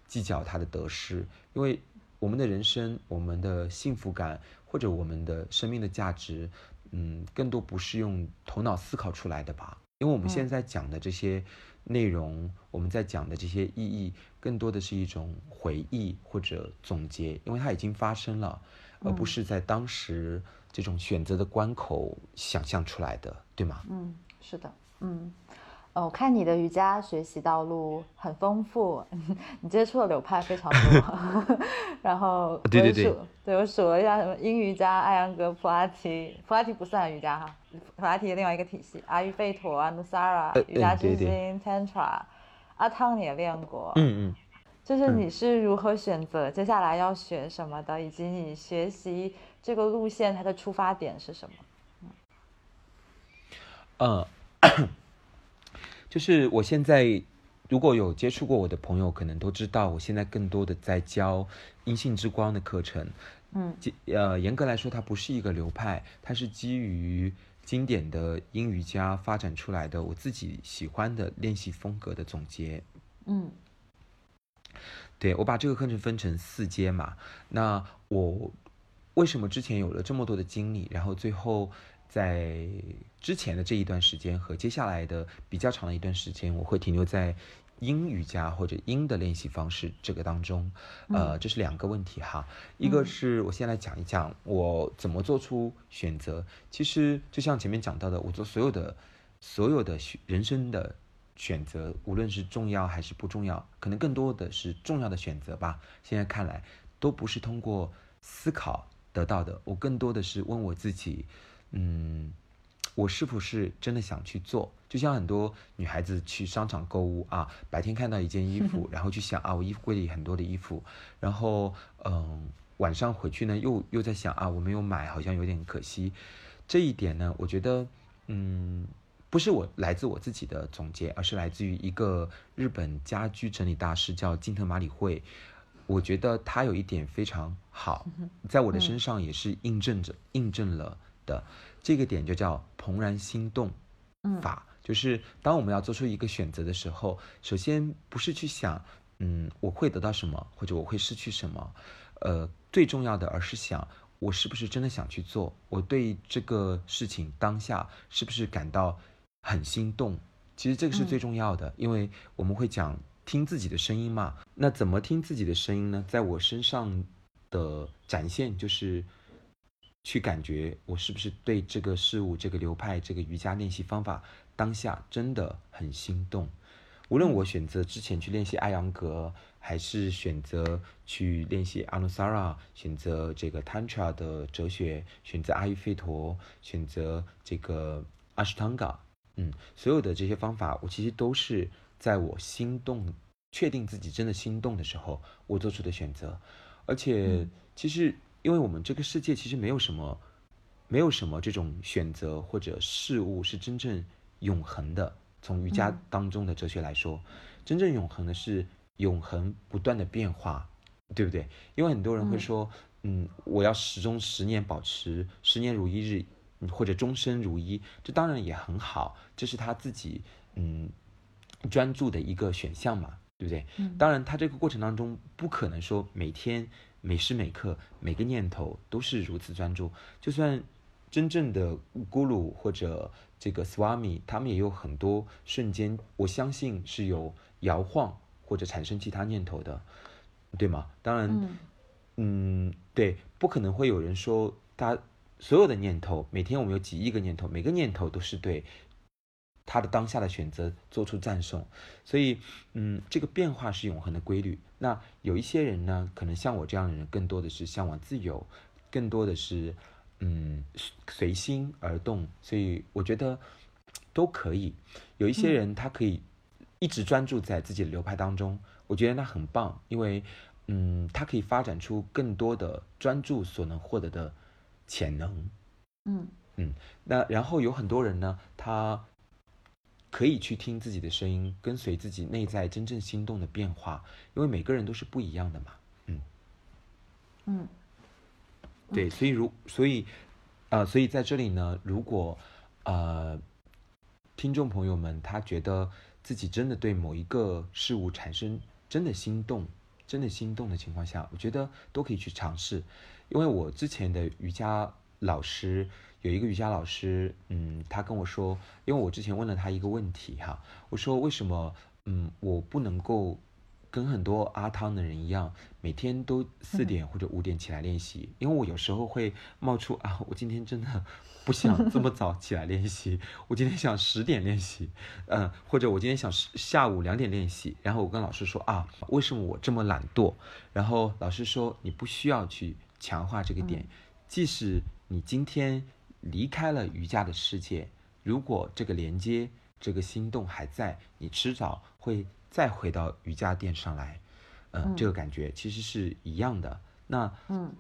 计较他的得失，因为我们的人生，我们的幸福感。或者我们的生命的价值，嗯，更多不是用头脑思考出来的吧？因为我们现在讲的这些内容，我们在讲的这些意义，更多的是一种回忆或者总结，因为它已经发生了，而不是在当时这种选择的关口想象出来的，对吗？嗯，是的，嗯。哦我看你的瑜伽学习道路很丰富，[laughs] 你接触的流派非常多。[laughs] 然后对对对，对我数了一下，什么阴瑜伽、艾扬格、普拉提，普拉提不算瑜伽哈，普拉提的另外一个体系，阿育吠陀、安努萨拉、瑜伽之心、Tantra，阿汤你也练过。嗯嗯。就是你是如何选择接下来要学什么的，以及你学习这个路线它的出发点是什么？嗯。[coughs] 就是我现在如果有接触过我的朋友，可能都知道，我现在更多的在教阴性之光的课程。嗯，呃，严格来说，它不是一个流派，它是基于经典的英瑜伽发展出来的，我自己喜欢的练习风格的总结。嗯，对我把这个课程分成四阶嘛。那我为什么之前有了这么多的经历，然后最后？在之前的这一段时间和接下来的比较长的一段时间，我会停留在英瑜伽或者英的练习方式这个当中。呃，这是两个问题哈。一个是我先来讲一讲我怎么做出选择。其实就像前面讲到的，我做所有的所有的人生的选择，无论是重要还是不重要，可能更多的是重要的选择吧。现在看来都不是通过思考得到的，我更多的是问我自己。嗯，我是不是真的想去做？就像很多女孩子去商场购物啊，白天看到一件衣服，[laughs] 然后去想啊，我衣服柜里很多的衣服，然后嗯，晚上回去呢，又又在想啊，我没有买，好像有点可惜。这一点呢，我觉得嗯，不是我来自我自己的总结，而是来自于一个日本家居整理大师叫金藤马里惠。我觉得他有一点非常好，在我的身上也是印证着、印证了的。这个点就叫怦然心动法，就是当我们要做出一个选择的时候，首先不是去想，嗯，我会得到什么，或者我会失去什么，呃，最重要的，而是想我是不是真的想去做，我对这个事情当下是不是感到很心动。其实这个是最重要的，因为我们会讲听自己的声音嘛。那怎么听自己的声音呢？在我身上的展现就是。去感觉我是不是对这个事物、这个流派、这个瑜伽练习方法当下真的很心动。无论我选择之前去练习艾扬格，还是选择去练习阿努萨拉，选择这个 Tantra 的哲学，选择阿育吠陀，选择这个阿什汤嘎，嗯，所有的这些方法，我其实都是在我心动、确定自己真的心动的时候，我做出的选择。而且，其实。因为我们这个世界其实没有什么，没有什么这种选择或者事物是真正永恒的。从瑜伽当中的哲学来说，真正永恒的是永恒不断的变化，对不对？因为很多人会说，嗯，我要始终十年保持十年如一日，或者终身如一，这当然也很好，这是他自己嗯专注的一个选项嘛，对不对？当然，他这个过程当中不可能说每天。每时每刻，每个念头都是如此专注。就算真正的咕噜或者这个 Swami，他们也有很多瞬间，我相信是有摇晃或者产生其他念头的，对吗？当然，嗯，对，不可能会有人说他所有的念头，每天我们有几亿个念头，每个念头都是对。他的当下的选择做出赞颂，所以，嗯，这个变化是永恒的规律。那有一些人呢，可能像我这样的人，更多的是向往自由，更多的是，嗯，随心而动。所以我觉得都可以。有一些人他可以一直专注在自己的流派当中，我觉得那很棒，因为，嗯，他可以发展出更多的专注所能获得的潜能。嗯嗯，那然后有很多人呢，他。可以去听自己的声音，跟随自己内在真正心动的变化，因为每个人都是不一样的嘛。嗯嗯，对，所以如所以，呃，所以在这里呢，如果呃听众朋友们他觉得自己真的对某一个事物产生真的心动，真的心动的情况下，我觉得都可以去尝试，因为我之前的瑜伽老师。有一个瑜伽老师，嗯，他跟我说，因为我之前问了他一个问题哈，我说为什么，嗯，我不能够跟很多阿汤的人一样，每天都四点或者五点起来练习？因为我有时候会冒出啊，我今天真的不想这么早起来练习，我今天想十点练习，嗯，或者我今天想下午两点练习。然后我跟老师说啊，为什么我这么懒惰？然后老师说你不需要去强化这个点，即使你今天。离开了瑜伽的世界，如果这个连接、这个心动还在，你迟早会再回到瑜伽垫上来。嗯，这个感觉其实是一样的。那，嗯，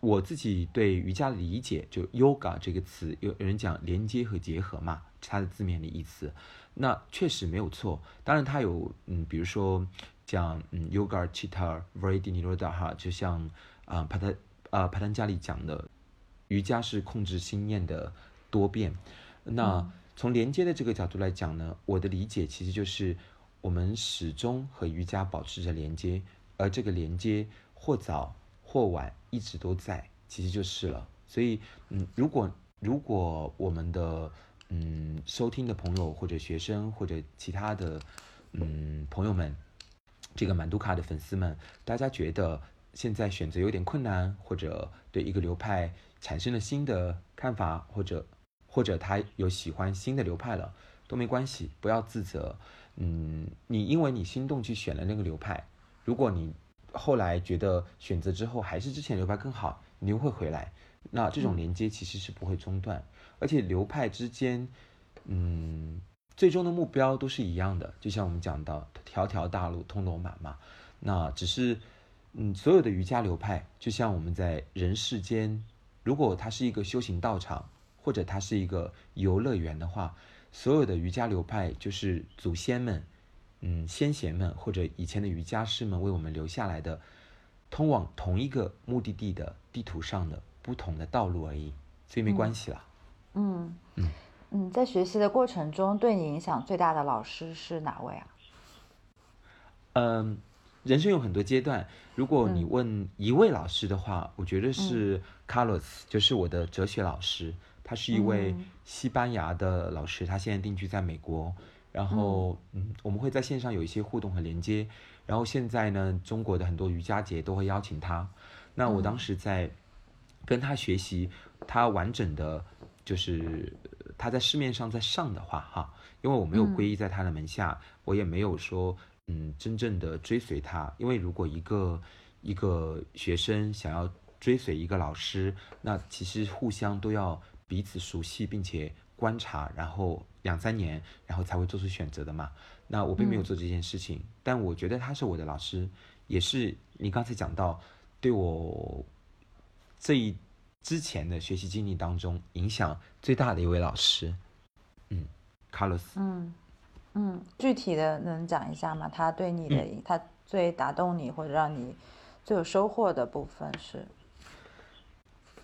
我自己对瑜伽的理解，就 yoga 这个词，有人讲连接和结合嘛，它的字面的意思，那确实没有错。当然，它有，嗯，比如说讲，嗯，yoga chitta vritti nirodha 哈，就像啊，帕特啊，帕坦加里讲的。瑜伽是控制心念的多变。那从连接的这个角度来讲呢，我的理解其实就是我们始终和瑜伽保持着连接，而这个连接或早或晚一直都在，其实就是了。所以，嗯，如果如果我们的嗯收听的朋友或者学生或者其他的嗯朋友们，这个满都卡的粉丝们，大家觉得现在选择有点困难，或者对一个流派。产生了新的看法，或者或者他有喜欢新的流派了，都没关系，不要自责。嗯，你因为你心动去选了那个流派，如果你后来觉得选择之后还是之前流派更好，你又会回来。那这种连接其实是不会中断，而且流派之间，嗯，最终的目标都是一样的。就像我们讲到条条大路通罗马嘛，那只是嗯，所有的瑜伽流派，就像我们在人世间。如果它是一个修行道场，或者它是一个游乐园的话，所有的瑜伽流派就是祖先们、嗯先贤们或者以前的瑜伽师们为我们留下来的通往同一个目的地的地图上的不同的道路而已，所以没关系啦。嗯嗯嗯，在学习的过程中，对你影响最大的老师是哪位啊？嗯，人生有很多阶段，如果你问一位老师的话，我觉得是 Carlos，就是我的哲学老师，他是一位西班牙的老师，他现在定居在美国。然后，嗯，我们会在线上有一些互动和连接。然后现在呢，中国的很多瑜伽节都会邀请他。那我当时在跟他学习，他完整的，就是他在市面上在上的话，哈，因为我没有皈依在他的门下，我也没有说，嗯，真正的追随他。因为如果一个一个学生想要追随一个老师，那其实互相都要彼此熟悉，并且。观察，然后两三年，然后才会做出选择的嘛。那我并没有做这件事情，但我觉得他是我的老师，也是你刚才讲到对我这一之前的学习经历当中影响最大的一位老师。嗯，Carlos。嗯嗯，具体的能讲一下吗？他对你的，他最打动你或者让你最有收获的部分是？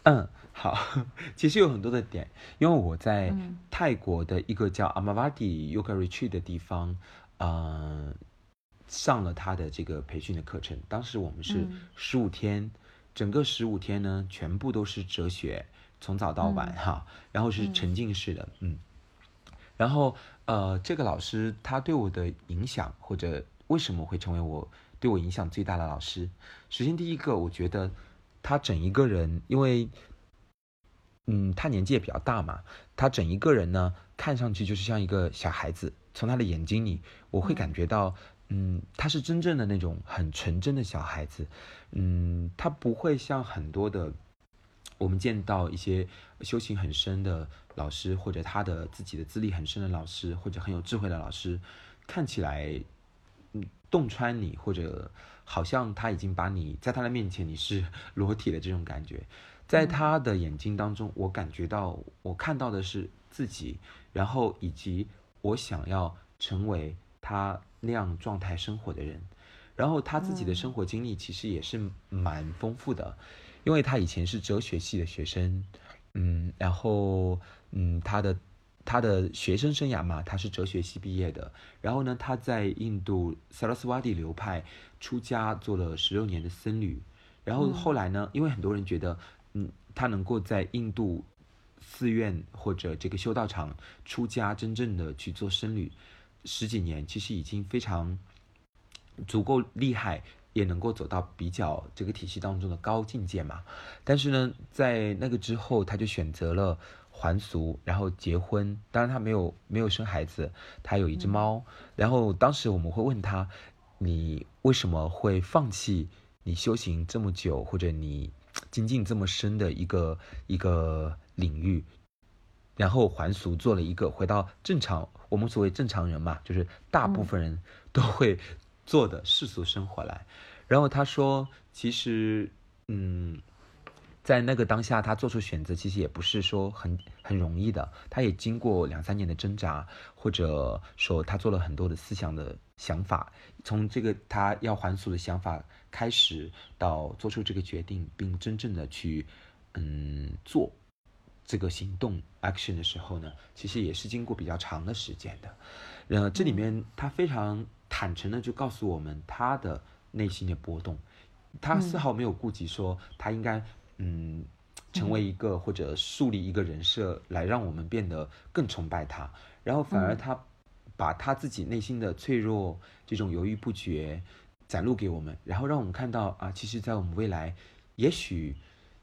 嗯。好，[laughs] 其实有很多的点，因为我在泰国的一个叫 Amavati Yoga Retreat 的地方，嗯，上了他的这个培训的课程。当时我们是十五天，整个十五天呢，全部都是哲学，从早到晚哈，然后是沉浸式的，嗯。然后呃，这个老师他对我的影响，或者为什么会成为我对我影响最大的老师？首先第一个，我觉得他整一个人，因为嗯，他年纪也比较大嘛，他整一个人呢，看上去就是像一个小孩子。从他的眼睛里，我会感觉到，嗯，他是真正的那种很纯真的小孩子。嗯，他不会像很多的我们见到一些修行很深的老师，或者他的自己的资历很深的老师，或者很有智慧的老师，看起来，嗯，洞穿你，或者好像他已经把你在他的面前你是裸体的这种感觉。在他的眼睛当中，我感觉到，我看到的是自己，然后以及我想要成为他那样状态生活的人，然后他自己的生活经历其实也是蛮丰富的，因为他以前是哲学系的学生，嗯，然后嗯，他的他的学生生涯嘛，他是哲学系毕业的，然后呢，他在印度萨拉斯瓦蒂流派出家，做了十六年的僧侣，然后后来呢，因为很多人觉得。嗯，他能够在印度寺院或者这个修道场出家，真正的去做僧侣十几年，其实已经非常足够厉害，也能够走到比较这个体系当中的高境界嘛。但是呢，在那个之后，他就选择了还俗，然后结婚。当然，他没有没有生孩子，他有一只猫。然后当时我们会问他：“你为什么会放弃你修行这么久，或者你？”精进这么深的一个一个领域，然后还俗做了一个回到正常，我们所谓正常人嘛，就是大部分人都会做的世俗生活来。然后他说，其实，嗯，在那个当下，他做出选择，其实也不是说很很容易的。他也经过两三年的挣扎，或者说他做了很多的思想的想法，从这个他要还俗的想法。开始到做出这个决定，并真正的去，嗯，做这个行动 action 的时候呢，其实也是经过比较长的时间的。呃，这里面他非常坦诚的就告诉我们他的内心的波动，他丝毫没有顾及说他应该嗯成为一个或者树立一个人设来让我们变得更崇拜他，然后反而他把他自己内心的脆弱这种犹豫不决。展露给我们，然后让我们看到啊，其实，在我们未来，也许，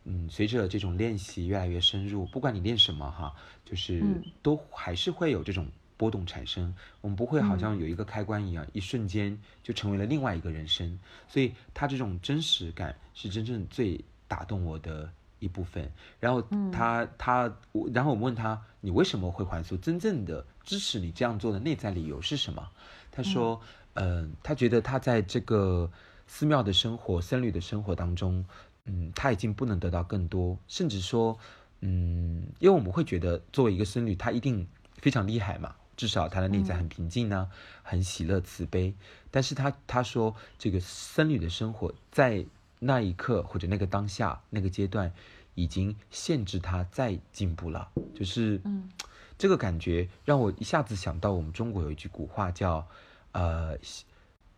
嗯，随着这种练习越来越深入，不管你练什么哈，就是都还是会有这种波动产生。我们不会好像有一个开关一样，一瞬间就成为了另外一个人生。所以，他这种真实感是真正最打动我的一部分。然后他他我，然后我问他，你为什么会还俗？真正的支持你这样做的内在理由是什么？他说。嗯，他觉得他在这个寺庙的生活、僧侣的生活当中，嗯，他已经不能得到更多，甚至说，嗯，因为我们会觉得作为一个僧侣，他一定非常厉害嘛，至少他的内在很平静呢，很喜乐慈悲。但是他他说，这个僧侣的生活在那一刻或者那个当下那个阶段，已经限制他再进步了。就是，嗯，这个感觉让我一下子想到我们中国有一句古话叫，呃，小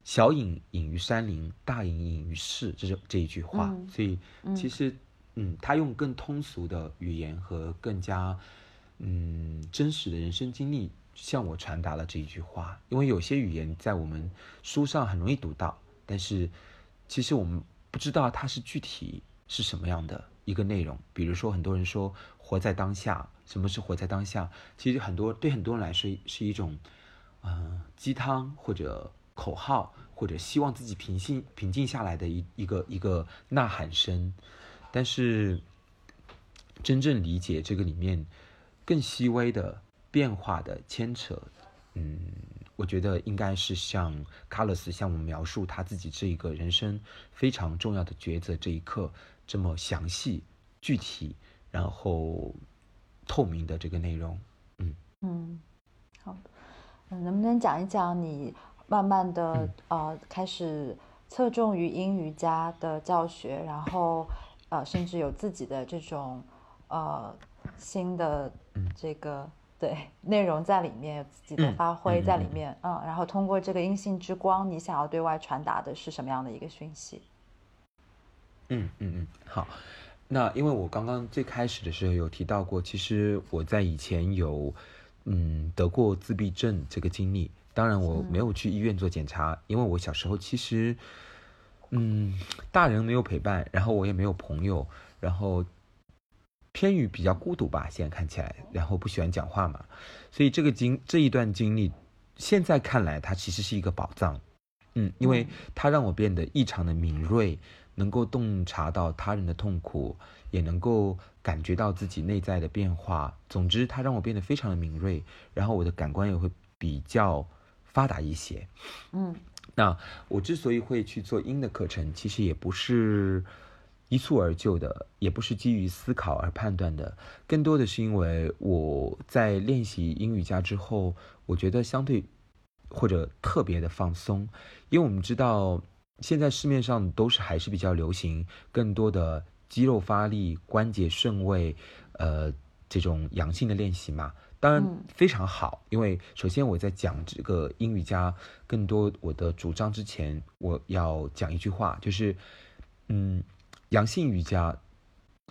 小隐隐于山林，大隐隐于市，这是这一句话。嗯所以其实，嗯，他用更通俗的语言和更加嗯真实的人生经历向我传达了这一句话。因为有些语言在我们书上很容易读到，但是其实我们不知道它是具体是什么样的一个内容。比如说，很多人说活在当下，什么是活在当下？其实很多对很多人来说是一种，呃，鸡汤或者口号，或者希望自己平静平静下来的一一个一个呐喊声。但是真正理解这个里面更细微的变化的牵扯，嗯，我觉得应该是像卡洛斯向我们描述他自己这一个人生非常重要的抉择这一刻这么详细、具体，然后透明的这个内容。嗯。嗯，好，嗯，能不能讲一讲你慢慢的、嗯。呃开始侧重于英语家的教学，然后呃甚至有自己的这种呃新的嗯。这个、对内容在里面，有自己的嗯发挥在里面，嗯然后通过这个阴性之光，你想要对外传达的是什么样的一个讯息？嗯嗯嗯，好。那因为我刚刚最开始的时候有提到过，其实我在以前有嗯得过自闭症这个经历。当然我没有去医院做检查，因为我小时候其实嗯大人没有陪伴，然后我也没有朋友，然后偏于比较孤独吧，现在看起来，然后不喜欢讲话嘛，所以这个经这一段经历，现在看来它其实是一个宝藏。嗯，因为它让我变得异常的敏锐，能够洞察到他人的痛苦，也能够感觉到自己内在的变化。总之，它让我变得非常的敏锐，然后我的感官也会比较发达一些。嗯那我之所以会去做音的课程，其实也不是一蹴而就的，也不是基于思考而判断的，更多的是因为我在练习英语家之后，我觉得相对或者特别的放松，因为我们知道现在市面上都是还是比较流行更多的肌肉发力、关节顺位，呃，这种阳性的练习嘛。当然嗯非常好，因为首先我在讲这个英语家更多我的主张之前，我要讲一句话，就是，嗯，阳性瑜伽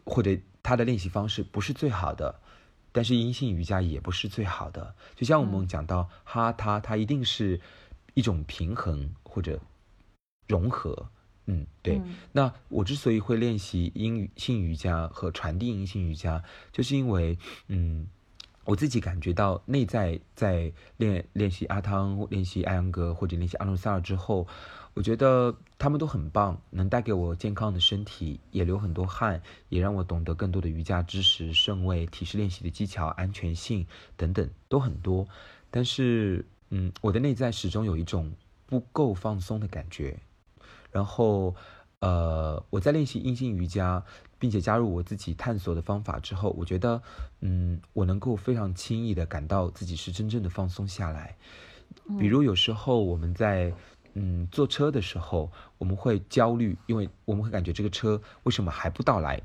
或者它的练习方式不是最好的，但是阴性瑜伽也不是最好的。就像我们讲到哈他，它一定是一种平衡或者融合。嗯，对。嗯那我之所以会练习阴性瑜伽和传递阴性瑜伽，就是因为，嗯，我自己感觉到内在在练练习阿汤、练习艾扬格或者练习阿努萨尔之后，我觉得他们都很棒，能带给我健康的身体，也流很多汗，也让我懂得更多的瑜伽知识、顺位、体式练习的技巧、安全性等等都很多。但是，嗯，我的内在始终有一种不够放松的感觉。然后，呃，我在练习阴性瑜伽，并且加入我自己探索的方法之后，我觉得，嗯，我能够非常轻易的感到自己是真正的放松下来。比如有时候我们在嗯坐车的时候，我们会焦虑，因为我们会感觉这个车为什么还不到来。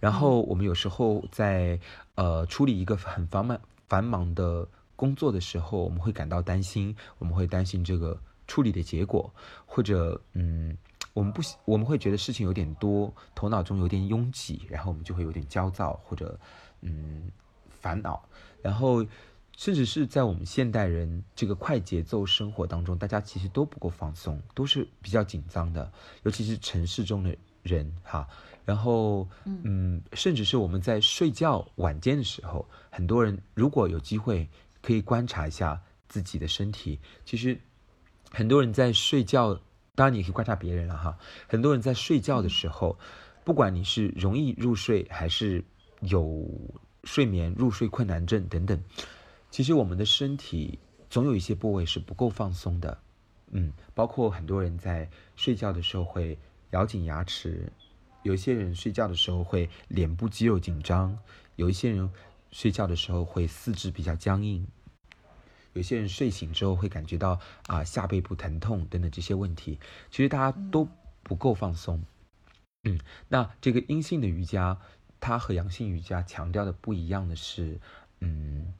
然后我们有时候在呃处理一个很繁忙繁忙的工作的时候，我们会感到担心，我们会担心这个处理的结果，或者嗯，我们不我们会觉得事情有点多，头脑中有点拥挤，然后我们就会有点焦躁或者嗯烦恼，然后甚至是在我们现代人这个快节奏生活当中，大家其实都不够放松，都是比较紧张的，尤其是城市中的人哈。然后，嗯，甚至是我们在睡觉晚间的时候，很多人如果有机会可以观察一下自己的身体，其实很多人在睡觉，当然你也可以观察别人了哈。很多人在睡觉的时候，不管你是容易入睡，还是有睡眠入睡困难症等等，其实我们的身体总有一些部位是不够放松的，嗯，包括很多人在睡觉的时候会咬紧牙齿，有些人睡觉的时候会脸部肌肉紧张，有一些人睡觉的时候会四肢比较僵硬，有些人睡醒之后会感觉到啊下背部疼痛等等这些问题，其实大家都不够放松。嗯，那这个阴性的瑜伽，它和阳性瑜伽强调的不一样的是，嗯，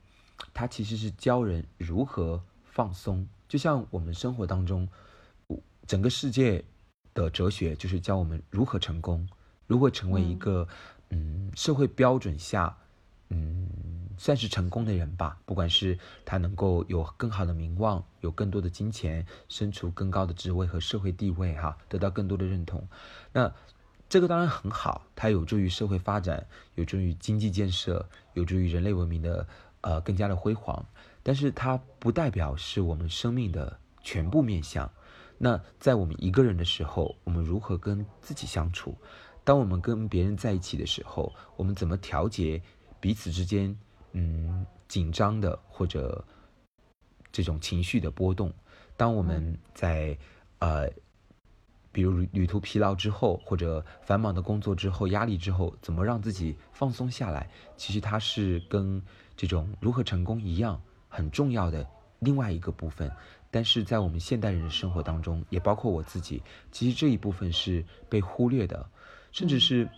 它其实是教人如何放松。就像我们生活当中，整个世界的哲学就是教我们如何成功，如何成为一个嗯社会标准下嗯算是成功的人吧。不管是他能够有更好的名望，有更多的金钱，身处更高的职位和社会地位，哈，得到更多的认同。那这个当然很好，它有助于社会发展，有助于经济建设，有助于人类文明的呃更加的辉煌。但是它不代表是我们生命的全部面相。那在我们一个人的时候，我们如何跟自己相处？当我们跟别人在一起的时候，我们怎么调节彼此之间嗯紧张的或者这种情绪的波动？当我们在呃。比如旅途疲劳之后，或者繁忙的工作之后，压力之后，怎么让自己放松下来？其实它是跟这种如何成功一样很重要的另外一个部分。但是在我们现代人的生活当中，也包括我自己，其实这一部分是被忽略的，甚至是，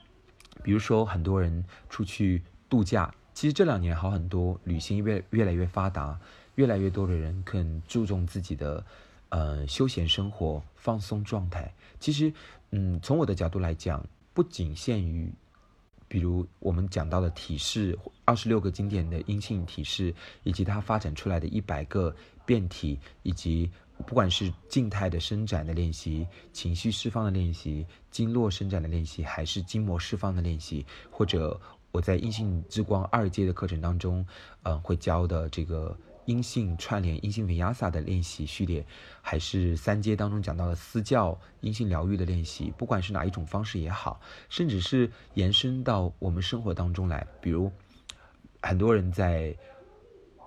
比如说很多人出去度假，其实这两年好很多，旅行越越来越发达，越来越多的人更注重自己的。呃，休闲生活、放松状态，其实，嗯，从我的角度来讲，不仅限于，比如我们讲到的体式，二十六个经典的阴性体式，以及它发展出来的一百个变体，以及不管是静态的伸展的练习、情绪释放的练习、经络伸展的练习，还是筋膜释放的练习，或者我在阴性之光二阶的课程当中，嗯，会教的这个。阴性串联、阴性维亚萨的练习序列，还是三阶当中讲到的私教阴性疗愈的练习，不管是哪一种方式也好，甚至是延伸到我们生活当中来，比如很多人在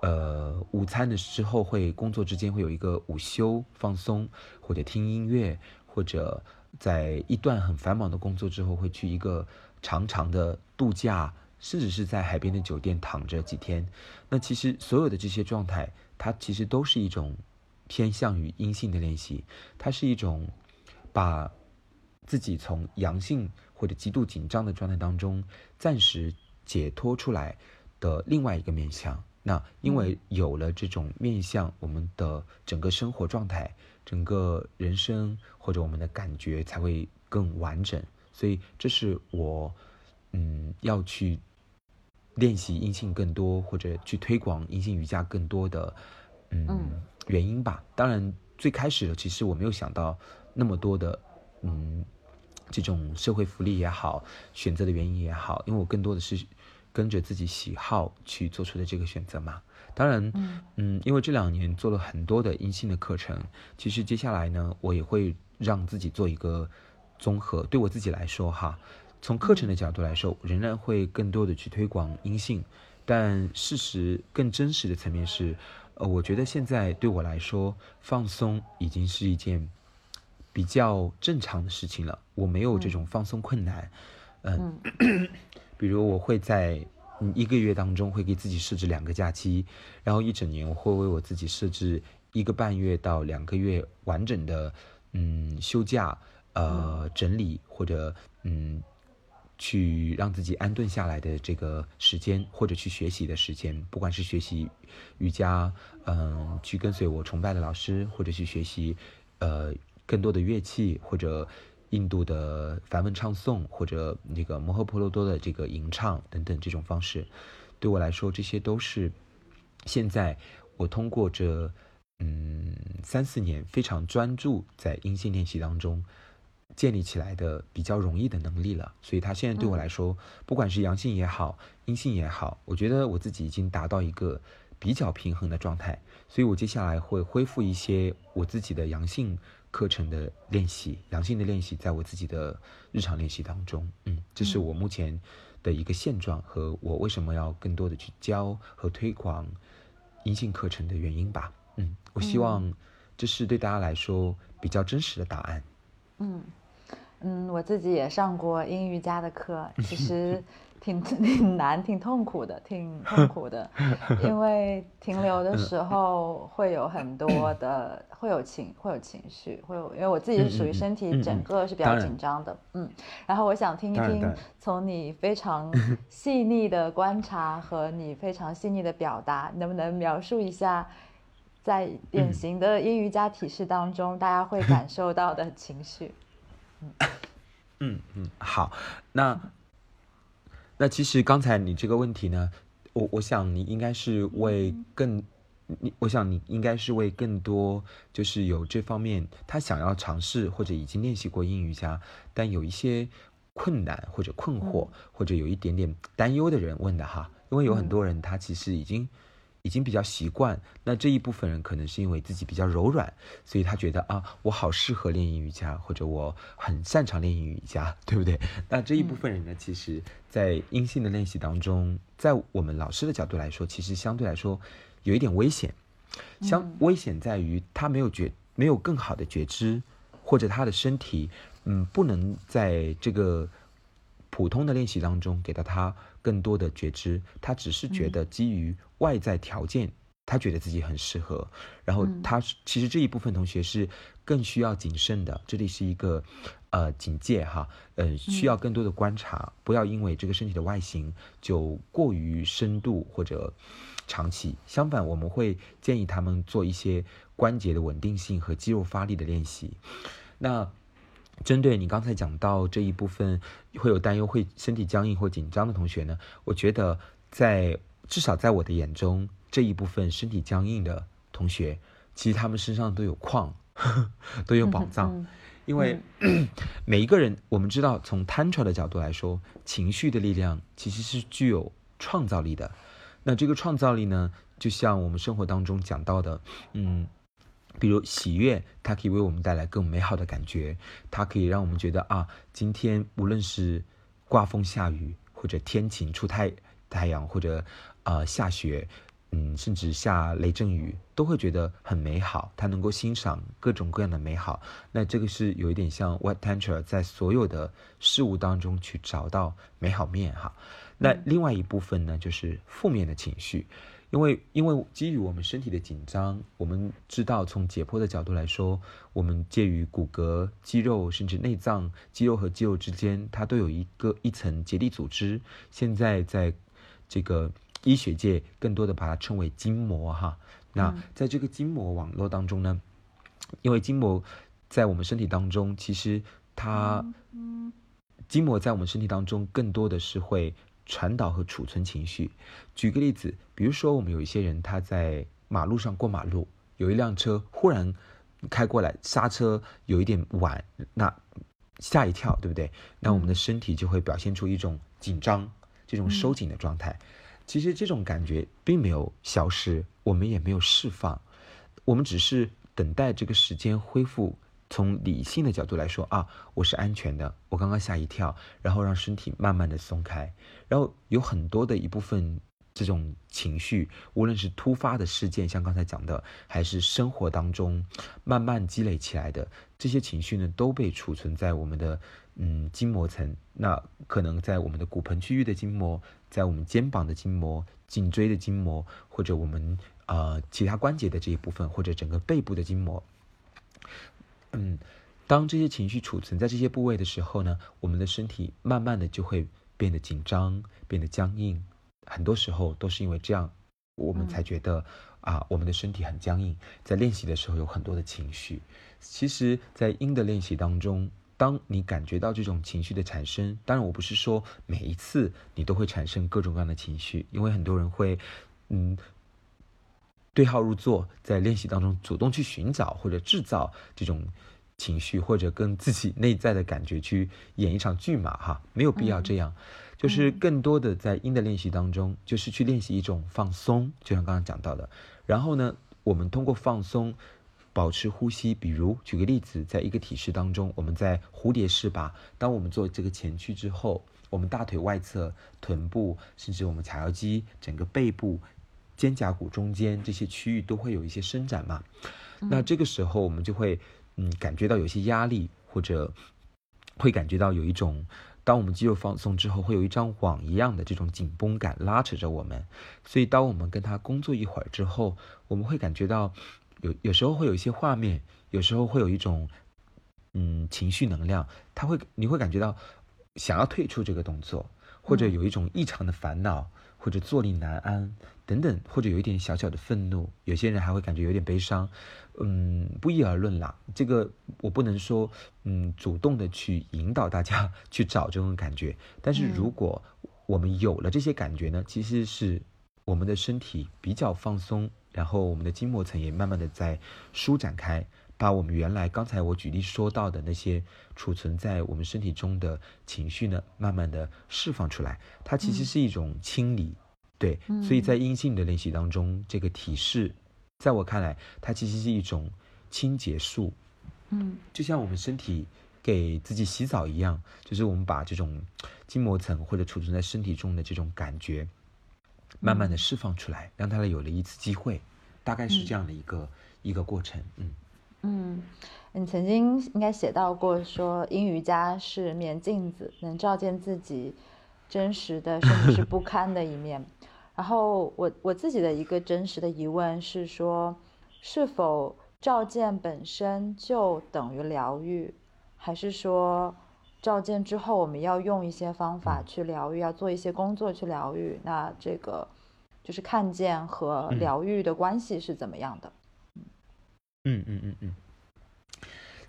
呃午餐的时候会工作之间会有一个午休放松，或者听音乐，或者在一段很繁忙的工作之后会去一个长长的度假。甚至是在海边的酒店躺着几天，那其实所有的这些状态，它其实都是一种偏向于阴性的练习，它是一种把自己从阳性或者极度紧张的状态当中暂时解脱出来的另外一个面向。那因为有了这种面向，我们的整个生活状态、整个人生或者我们的感觉才会更完整。所以这是我嗯要去。练习阴性更多，或者去推广阴性瑜伽更多的，嗯，原因吧。当然，最开始的其实我没有想到那么多的，嗯，这种社会福利也好，选择的原因也好，因为我更多的是跟着自己喜好去做出的这个选择嘛。当然，嗯，因为这两年做了很多的阴性的课程，其实接下来呢，我也会让自己做一个综合。对我自己来说，哈。从课程的角度来说，仍然会更多的去推广阴性，但事实更真实的层面是，呃，我觉得现在对我来说，放松已经是一件比较正常的事情了。我没有这种放松困难，嗯，[clears throat] 比如我会在一个月当中会给自己设置两个假期，然后一整年我会为我自己设置一个半月到两个月完整的嗯休假，呃，整理或者嗯。去让自己安顿下来的这个时间，或者去学习的时间，不管是学习瑜伽，嗯，去跟随我崇拜的老师，或者去学习，呃，更多的乐器，或者印度的梵文唱诵，或者那个摩诃婆罗多的这个吟唱等等这种方式，对我来说，这些都是现在我通过这嗯三四年非常专注在音性练习当中。建立起来的比较容易的能力了，所以它现在对我来说，不管是阳性也好，阴性也好，我觉得我自己已经达到一个比较平衡的状态，所以我接下来会恢复一些我自己的阳性课程的练习，阳性的练习在我自己的日常练习当中，嗯，这是我目前的一个现状和我为什么要更多的去教和推广阴性课程的原因吧，嗯，我希望这是对大家来说比较真实的答案，嗯。嗯，我自己也上过英瑜伽的课，其实 [laughs] 挺 [laughs] 挺难，挺痛苦的，挺痛苦的，[laughs] 因为停留的时候会有很多的，会有情，会有情绪，会有，因为我自己是属于身体整个是比较紧张的，嗯，然后我想听一听，从你非常细腻的观察和你非常细腻的表达，能不能描述一下，在典型的英瑜伽体式当中，大家会感受到的情绪？嗯嗯嗯，好，那。那其实刚才你这个问题呢，我我想你应该是为更，你我想你应该是为更多就是有这方面他想要尝试或者已经练习过英语家，但有一些困难或者困惑或者有一点点担忧的人问的哈，因为有很多人他其实已经。已经比较习惯，那这一部分人可能是因为自己比较柔软，所以他觉得啊，我好适合练阴瑜伽，或者我很擅长练阴瑜伽，[laughs] 对不对？那这一部分人呢，其实，在阴性的练习当中，在我们老师的角度来说，其实相对来说有一点危险。相危险在于他没有觉，没有更好的觉知，或者他的身体，嗯，不能在这个普通的练习当中给到他更多的觉知，他只是觉得基于。外在条件，他觉得自己很适合，然后他其实这一部分同学是更需要谨慎的，这里是一个呃警戒哈，呃需要更多的观察，不要因为这个身体的外形就过于深度或者长期。相反，我们会建议他们做一些关节的稳定性和肌肉发力的练习。那针对你刚才讲到这一部分会有担忧、会身体僵硬或紧张的同学呢，我觉得在。至少在我的眼中，这一部分身体僵硬的同学，其实他们身上都有矿，[laughs] 都有宝藏。因为 [clears throat] 每一个人，我们知道，从 Tantra 的角度来说，情绪的力量其实是具有创造力的。那这个创造力呢，就像我们生活当中讲到的，嗯，比如喜悦，它可以为我们带来更美好的感觉，它可以让我们觉得啊，今天无论是刮风下雨，或者天晴出太太阳，或者呃，下雪，嗯，甚至下雷阵雨，都会觉得很美好。它能够欣赏各种各样的美好，那这个是有一点像 White Tantra 在所有的事物当中去找到美好面哈。那另外一部分呢，就是负面的情绪，因为因为基于我们身体的紧张，我们知道从解剖的角度来说，我们介于骨骼、肌肉甚至内脏，肌肉和肌肉之间，它都有一个一层结缔组织。现在在这个。医学界更多的把它称为筋膜哈，那在这个筋膜网络当中呢，因为筋膜在我们身体当中，其实它，筋膜在我们身体当中更多的是会传导和储存情绪。举个例子，比如说我们有一些人他在马路上过马路，有一辆车忽然开过来，刹车有一点晚，那吓一跳，对不对？那我们的身体就会表现出一种紧张、这种收紧的状态。其实这种感觉并没有消失，我们也没有释放，我们只是等待这个时间恢复。从理性的角度来说啊，我是安全的，我刚刚吓一跳，然后让身体慢慢的松开，然后有很多的一部分这种情绪，无论是突发的事件，像刚才讲的，还是生活当中慢慢积累起来的这些情绪呢，都被储存在我们的嗯筋膜层，那可能在我们的骨盆区域的筋膜。在我们肩膀的筋膜、颈椎的筋膜，或者我们呃其他关节的这一部分，或者整个背部的筋膜，嗯，当这些情绪储存在这些部位的时候呢，我们的身体慢慢的就会变得紧张、变得僵硬。很多时候都是因为这样，我们才觉得啊，我们的身体很僵硬。在练习的时候有很多的情绪，其实，在音的练习当中。当你感觉到这种情绪的产生，当然我不是说每一次你都会产生各种各样的情绪，因为很多人会，嗯，对号入座，在练习当中主动去寻找或者制造这种情绪，或者跟自己内在的感觉去演一场剧嘛，哈，没有必要这样，就是更多的在音的练习当中，就是去练习一种放松，就像刚刚讲到的，然后呢，我们通过放松。保持呼吸，比如举个例子，在一个体式当中，我们在蝴蝶式吧。当我们做这个前屈之后，我们大腿外侧、臀部，甚至我们髂腰肌、整个背部、肩胛骨中间这些区域都会有一些伸展嘛。那这个时候，我们就会嗯感觉到有些压力，或者会感觉到有一种。当我们肌肉放松之后，会有一张网一样的这种紧绷感拉扯着我们。所以，当我们跟他工作一会儿之后，我们会感觉到有有时候会有一些画面，有时候会有一种嗯情绪能量，他会你会感觉到想要退出这个动作，或者有一种异常的烦恼，或者坐立难安。等等，或者有一点小小的愤怒，有些人还会感觉有点悲伤，嗯，不一而论啦。这个我不能说，嗯，主动的去引导大家 [laughs] 去找这种感觉。但是如果我们有了这些感觉呢，其实是我们的身体比较放松，然后我们的筋膜层也慢慢的在舒展开，把我们原来刚才我举例说到的那些储存在我们身体中的情绪呢，慢慢的释放出来。它其实是一种清理。对，所以在阴性的练习当中，这个体式，在我看来，它其实是一种清洁术。嗯，就像我们身体给自己洗澡一样，就是我们把这种筋膜层或者储存在身体中的这种感觉，慢慢的释放出来，让它有了一次机会，大概是这样的一个一个过程。嗯嗯，你曾经应该写到过，说阴瑜伽是面镜子，能照见自己真实的甚至是不堪的一面。然后我我自己的一个真实的疑问是说，是否照见本身就等于疗愈，还是说照见之后我们要用一些方法去疗愈，要做一些工作去疗愈？那这个就是看见和疗愈的关系是怎么样的？嗯嗯嗯嗯。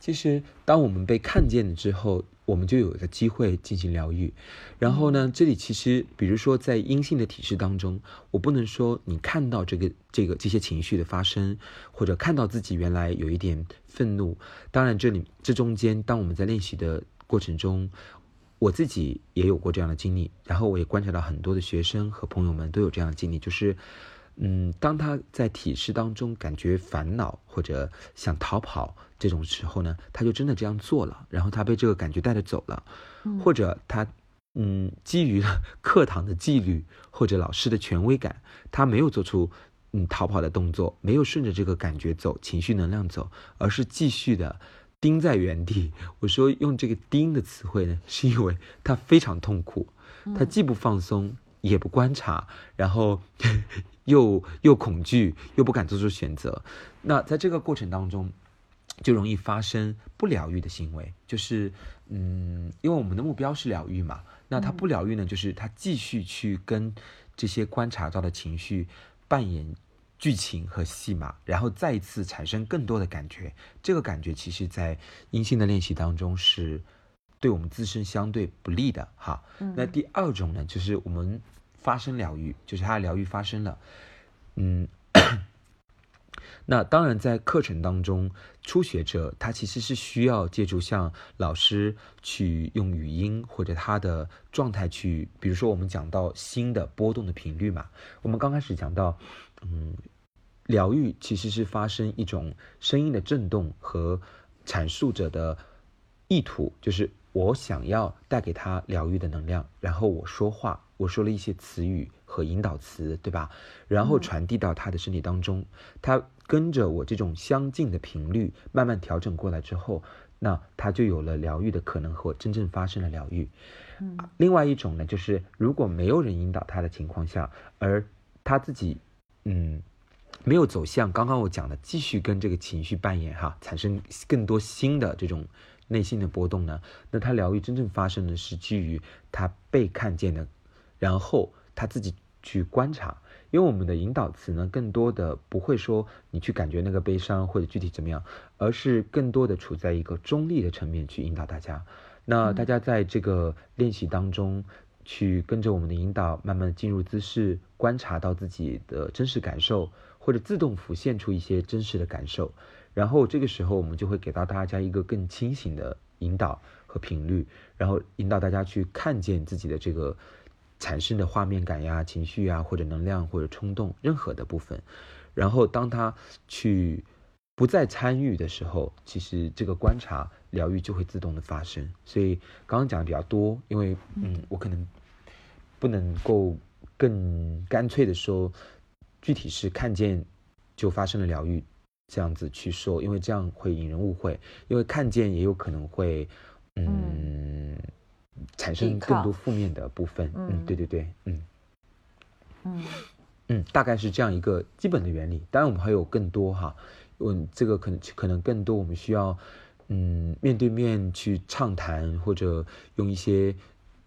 其实，当我们被看见了之后，我们就有一个机会进行疗愈。然后呢，这里其实，比如说在阴性的体式当中，我不能说你看到这个、这个这些情绪的发生，或者看到自己原来有一点愤怒。当然，这里这中间，当我们在练习的过程中，我自己也有过这样的经历。然后，我也观察到很多的学生和朋友们都有这样的经历，就是。嗯，当他在体式当中感觉烦恼或者想逃跑这种时候呢，他就真的这样做了，然后他被这个感觉带着走了，或者他嗯基于课堂的纪律或者老师的权威感，他没有做出嗯逃跑的动作，没有顺着这个感觉走，情绪能量走，而是继续的盯在原地。我说用这个“盯”的词汇呢，是因为他非常痛苦，他既不放松。也不观察，然后 [laughs] 又又恐惧，又不敢做出选择。那在这个过程当中，就容易发生不疗愈的行为。就是，嗯，因为我们的目标是疗愈嘛。那他不疗愈呢，就是他继续去跟这些观察到的情绪扮演剧情和戏码，然后再一次产生更多的感觉。这个感觉其实，在阴性的练习当中是。对我们自身相对不利的哈，那第二种呢，就是我们发生疗愈，就是他的疗愈发生了，嗯，那当然在课程当中，初学者他其实是需要借助像老师去用语音或者他的状态去，比如说我们讲到新的波动的频率嘛，我们刚开始讲到，嗯，疗愈其实是发生一种声音的震动和阐述者的意图，就是。我想要带给他疗愈的能量，然后我说话，我说了一些词语和引导词，对吧？然后传递到他的身体当中，他跟着我这种相近的频率慢慢调整过来之后，那他就有了疗愈的可能和真正发生了疗愈。嗯，另外一种呢，就是如果没有人引导他的情况下，而他自己，嗯，没有走向刚刚我讲的，继续跟这个情绪扮演哈，产生更多新的这种。内心的波动呢？那他疗愈真正发生的是基于他被看见的，然后他自己去观察。因为我们的引导词呢，更多的不会说你去感觉那个悲伤或者具体怎么样，而是更多的处在一个中立的层面去引导大家。那大家在这个练习当中，去跟着我们的引导，慢慢进入姿势，观察到自己的真实感受，或者自动浮现出一些真实的感受。然后这个时候，我们就会给到大家一个更清醒的引导和频率，然后引导大家去看见自己的这个产生的画面感呀、情绪啊，或者能量或者冲动任何的部分。然后当他去不再参与的时候，其实这个观察疗愈就会自动的发生。所以刚刚讲的比较多，因为嗯，我可能不能够更干脆的说，具体是看见就发生了疗愈。这样子去说，因为这样会引人误会，因为看见也有可能会，嗯，[laughs] 产生更多负面的部分。嗯，对对对，嗯嗯嗯，大概是这样一个基本的原理。当然，我们还有更多哈，嗯，这个可能可能更多，我们需要嗯面对面去畅谈，或者用一些。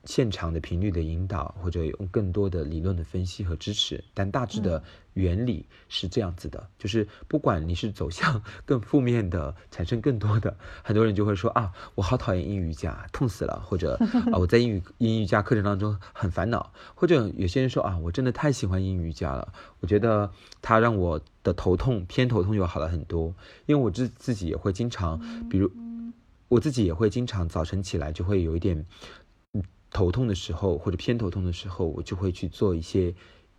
现场的频率的引导，或者用更多的理论的分析和支持，但大致的原理是这样子的，就是不管你是走向更负面的，产生更多的，很多人就会说啊，我好讨厌阴瑜伽，痛死了，或者 [laughs] 啊我在英语阴瑜伽课程当中很烦恼，或者有些人说啊，我真的太喜欢阴瑜伽了，我觉得它让我的头痛偏头痛又好了很多，因为我自自己也会经常，比如我自己也会经常早晨起来就会有一点。头痛的时候或者偏头痛的时候，我就会去做一些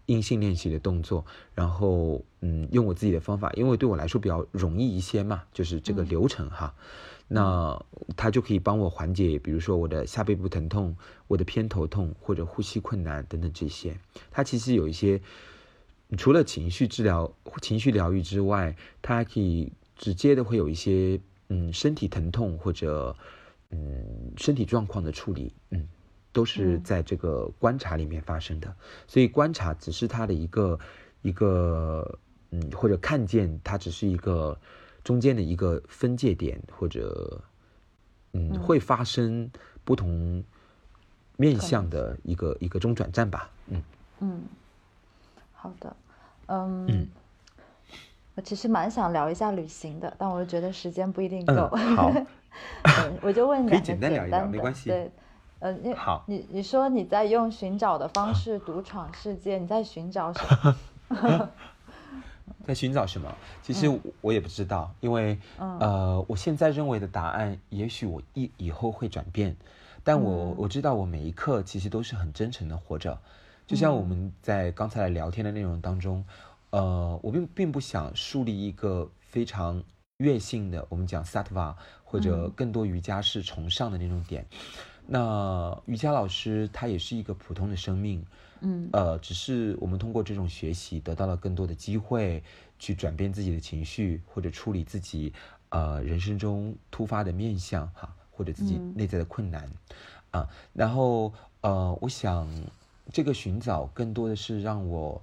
阴性练习的动作，然后嗯，用我自己的方法，因为对我来说比较容易一些嘛，就是这个流程哈，那它就可以帮我缓解，比如说我的下背部疼痛、我的偏头痛或者呼吸困难等等这些。它其实有一些除了情绪治疗、情绪疗愈之外，它还可以直接的会有一些嗯身体疼痛或者嗯身体状况的处理，嗯。都是在这个观察里面发生的，所以观察只是它的一个一个嗯，或者看见它只是一个中间的一个分界点，或者嗯，会发生不同面向的一个一个中转站吧。嗯嗯，好的，嗯，我其实蛮想聊一下旅行的，但我又觉得时间不一定够。好，[laughs] 我就问你可以简单聊一聊，没关系。对。呃，你好，你你说你在用寻找的方式独闯世界，你在寻找什么？[laughs] 在寻找什么？其实我也不知道，因为呃，我现在认为的答案，也许我以以后会转变，但我我知道我每一刻其实都是很真诚的活着，就像我们在刚才聊天的内容当中，呃，我并并不想树立一个非常悦性的，我们讲 satva 或者更多瑜伽式崇尚的那种点。那瑜伽老师他也是一个普通的生命，嗯，呃，只是我们通过这种学习得到了更多的机会，去转变自己的情绪，或者处理自己呃人生中突发的面相哈，或者自己内在的困难，啊，然后呃，我想这个寻找更多的是让我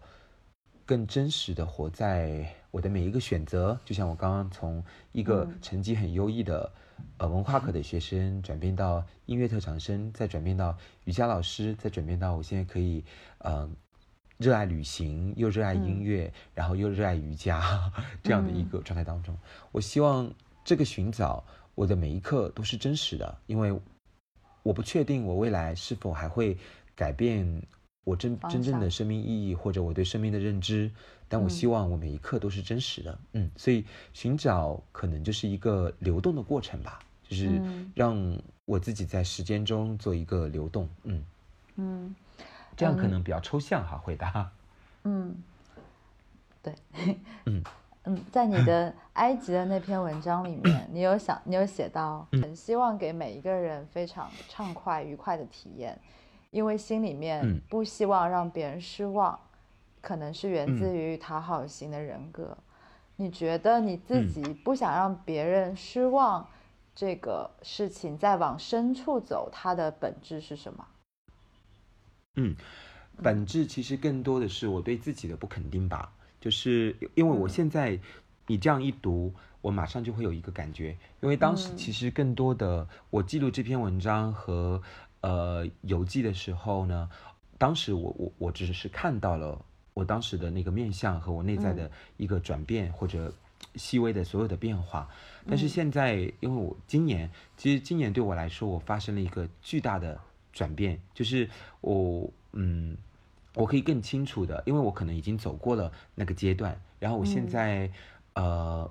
更真实的活在我的每一个选择，就像我刚刚从一个成绩很优异的。呃，文化课的学生转变到音乐特长生，再转变到瑜伽老师，再转变到我现在可以，呃，热爱旅行，又热爱音乐，然后又热爱瑜伽 [laughs] 这样的一个状态当中。我希望这个寻找我的每一刻都是真实的，因为我不确定我未来是否还会改变我真真正的生命意义或者我对生命的认知。但我希望我每一刻都是真实的，嗯，所以寻找可能就是一个流动的过程吧，就是让我自己在时间中做一个流动，嗯嗯，这样可能比较抽象哈，回答，嗯，对，嗯。嗯，在你的埃及的那篇文章里面，你有想，你有写到，很希望给每一个人非常畅快愉快的体验，因为心里面不希望让别人失望。可能是源自于讨好型的人格，你觉得你自己不想让别人失望，这个事情再往深处走，它的本质是什么？嗯，本质其实更多的是我对自己的不肯定吧，就是因为我现在你这样一读，我马上就会有一个感觉，因为当时其实更多的我记录这篇文章和呃邮寄的时候呢，当时我我我只是看到了。我当时的那个面相和我内在的一个转变，或者细微的所有的变化，但是现在，因为我今年，其实今年对我来说，我发生了一个巨大的转变，就是我，嗯，我可以更清楚的，因为我可能已经走过了那个阶段，然后我现在，呃，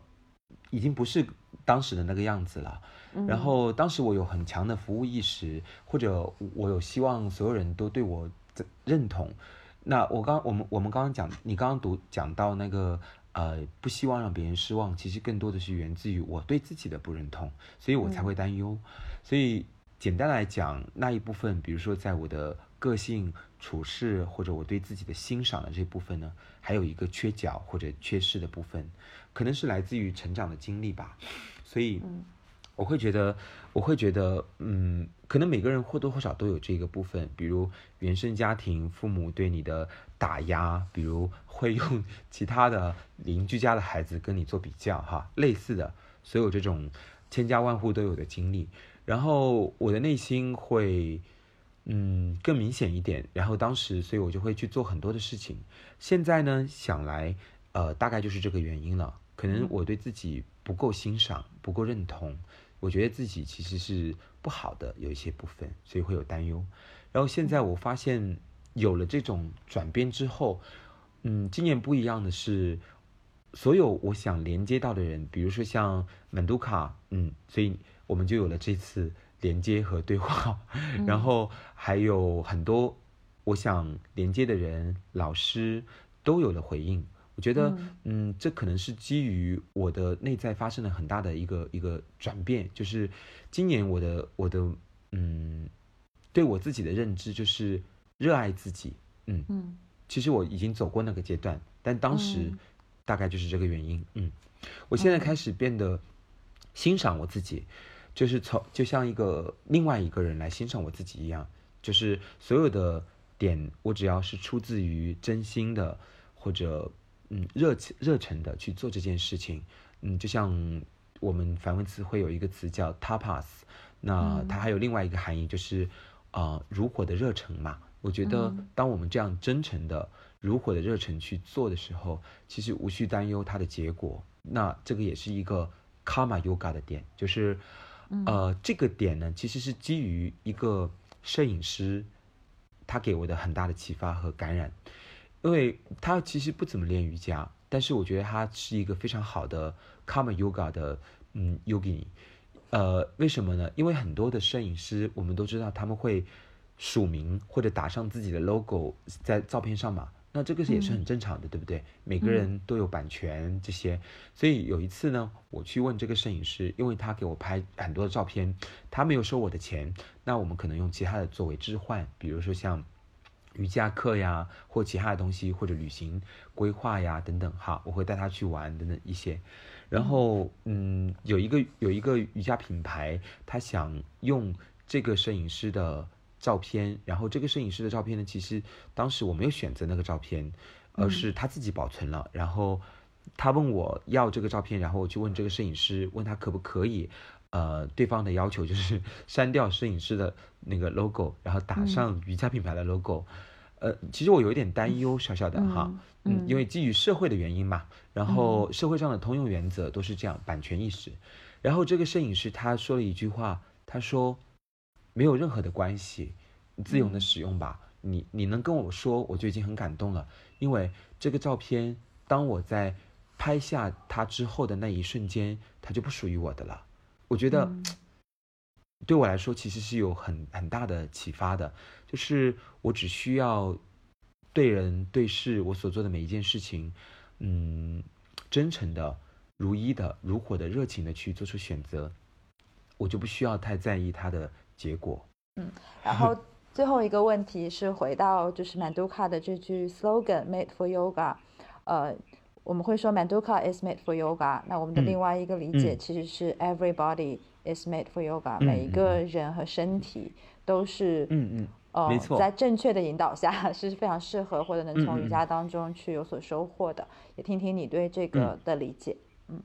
已经不是当时的那个样子了，然后当时我有很强的服务意识，或者我有希望所有人都对我认同。那我刚我们我们刚刚讲，你刚刚读讲到那个呃，不希望让别人失望，其实更多的是源自于我对自己的不认同，所以我才会担忧。所以简单来讲，那一部分，比如说在我的个性处事或者我对自己的欣赏的这部分呢，还有一个缺角或者缺失的部分，可能是来自于成长的经历吧。所以。我会觉得，我会觉得，嗯，可能每个人或多或少都有这个部分，比如原生家庭父母对你的打压，比如会用 [laughs] 其他的邻居家的孩子跟你做比较，哈，类似的，所有这种千家万户都有的经历，然后我的内心会，嗯，更明显一点，然后当时，所以我就会去做很多的事情。现在呢，想来，呃，大概就是这个原因了，可能我对自己不够欣赏，不够认同。我觉得自己其实是不好的，有一些部分，所以会有担忧。然后现在我发现有了这种转变之后，嗯，今年不一样的是，所有我想连接到的人，比如说像满都卡，嗯，所以我们就有了这次连接和对话。然后还有很多我想连接的人，老师都有了回应。我觉得，嗯，这可能是基于我的内在发生了很大的一个一个转变，就是今年我的我的嗯，对我自己的认知就是热爱自己，嗯。嗯，其实我已经走过那个阶段，但当时大概就是这个原因，嗯，我现在开始变得欣赏我自己，就是从就像一个另外一个人来欣赏我自己一样，就是所有的点，我只要是出自于真心的或者。嗯，热情热忱的去做这件事情，嗯，就像我们梵文词会有一个词叫 tapas，那它还有另外一个含义就是，啊，如火的热忱嘛。我觉得当我们这样真诚的如火的热忱去做的时候，其实无需担忧它的结果。那这个也是一个 karma yoga 的点，就是，呃，这个点呢，其实是基于一个摄影师，他给我的很大的启发和感染。因为他其实不怎么练瑜伽，但是我觉得他是一个非常好的 Karma Yoga 的嗯 Yogini，呃，为什么呢？因为很多的摄影师，我们都知道他们会署名或者打上自己的 logo 在照片上嘛，那这个是也是很正常的，对不对？每个人都有版权这些，所以有一次呢，我去问这个摄影师，因为他给我拍很多的照片，他没有收我的钱，那我们可能用其他的作为置换，比如说像。瑜伽课呀，或其他的东西，或者旅行规划呀等等，哈，我会带他去玩等等一些。然后，嗯，有一个有一个瑜伽品牌，他想用这个摄影师的照片，然后这个摄影师的照片呢，其实当时我没有选择那个照片，而是他自己保存了。然后他问我要这个照片，然后我去问这个摄影师，问他可不可以。呃，对方的要求就是 [laughs] 删掉摄影师的那个 logo，然后打上瑜伽品牌的 logo。呃，其实我有一点担忧，小小的哈，嗯，因为基于社会的原因嘛，然后社会上的通用原则都是这样，版权意识。然后这个摄影师他说了一句话，他说没有任何的关系，自由的使用吧。你你能跟我说，我就已经很感动了，因为这个照片当我在拍下它之后的那一瞬间，它就不属于我的了。我觉得，[tsk] 对我来说其实是有很很大的启发的，就是我只需要对人对事，我所做的每一件事情，嗯，真诚的、如一的、如火的、热情的去做出选择，我就不需要太在意它的结果。嗯，然后最后一个问题是回到就是曼都卡的这句 slogan “Made for Yoga”，呃。我们会说 Manduka is made for yoga。那我们的另外一个理解其实是 Everybody is made for yoga。每一个人和身体都是，嗯嗯，呃，在正确的引导下是非常适合或者能从瑜伽当中去有所收获的。也听听你对这个的理解。嗯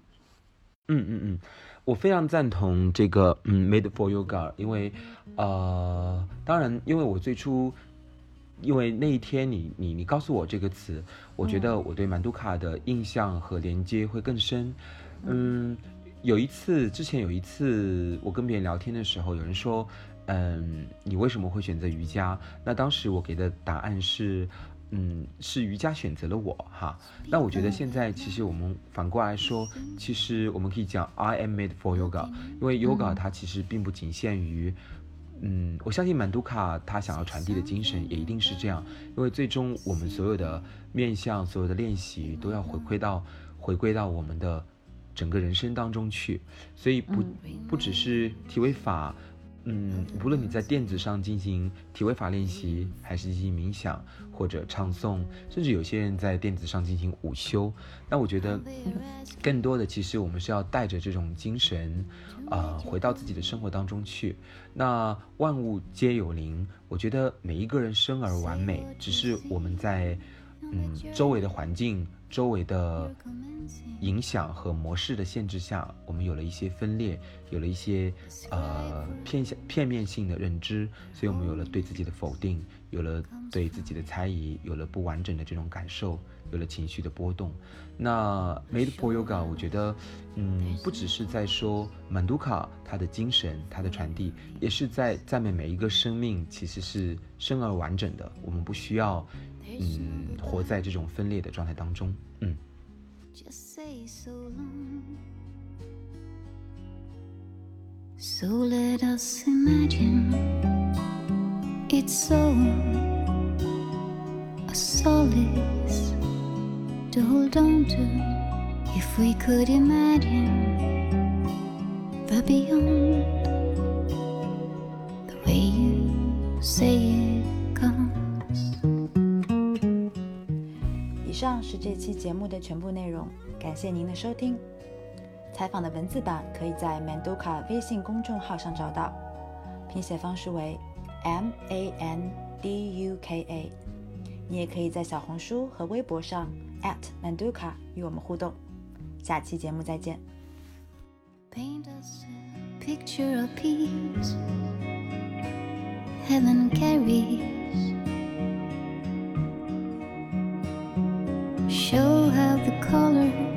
嗯嗯嗯，我非常赞同这个嗯 made for yoga，因为呃，当然，因为我最初。因为那一天你你你告诉我这个词，我觉得我对曼都卡的印象和连接会更深。嗯，有一次之前有一次我跟别人聊天的时候，有人说，嗯，你为什么会选择瑜伽？那当时我给的答案是，嗯，是瑜伽选择了我哈。那我觉得现在其实我们反过来说，其实我们可以讲 I am made for yoga，因为 yoga 它其实并不仅限于。嗯，我相信满都卡他想要传递的精神也一定是这样，因为最终我们所有的面向、所有的练习都要回馈到回归到我们的整个人生当中去，所以不不只是体位法，嗯，无论你在垫子上进行体位法练习，还是进行冥想或者唱诵，甚至有些人在电子上进行午休，那我觉得更多的其实我们是要带着这种精神，啊，回到自己的生活当中去。那万物皆有灵，我觉得每一个人生而完美，只是我们在嗯周围的环境。周围的影响和模式的限制下，我们有了一些分裂，有了一些呃片向片面性的认知，所以我们有了对自己的否定，有了对自己的猜疑，有了不完整的这种感受，有了情绪的波动。那 Made for Yoga，我觉得，嗯，不只是在说曼杜卡它的精神，它的传递，也是在赞美每一个生命其实是生而完整的，我们不需要。嗯，活在这种分裂的状态当中，嗯。So let us imagine it's so a solace to hold on to if we could imagine the beyond the way you say it comes. 以上是这期节目的全部内容，感谢您的收听。采访的文字版可以在 Manduka 微信公众号上找到，拼写方式为 M A N D U K A。你也可以在小红书和微博上 at Manduka 与我们互动。下期节目再见。show how the colors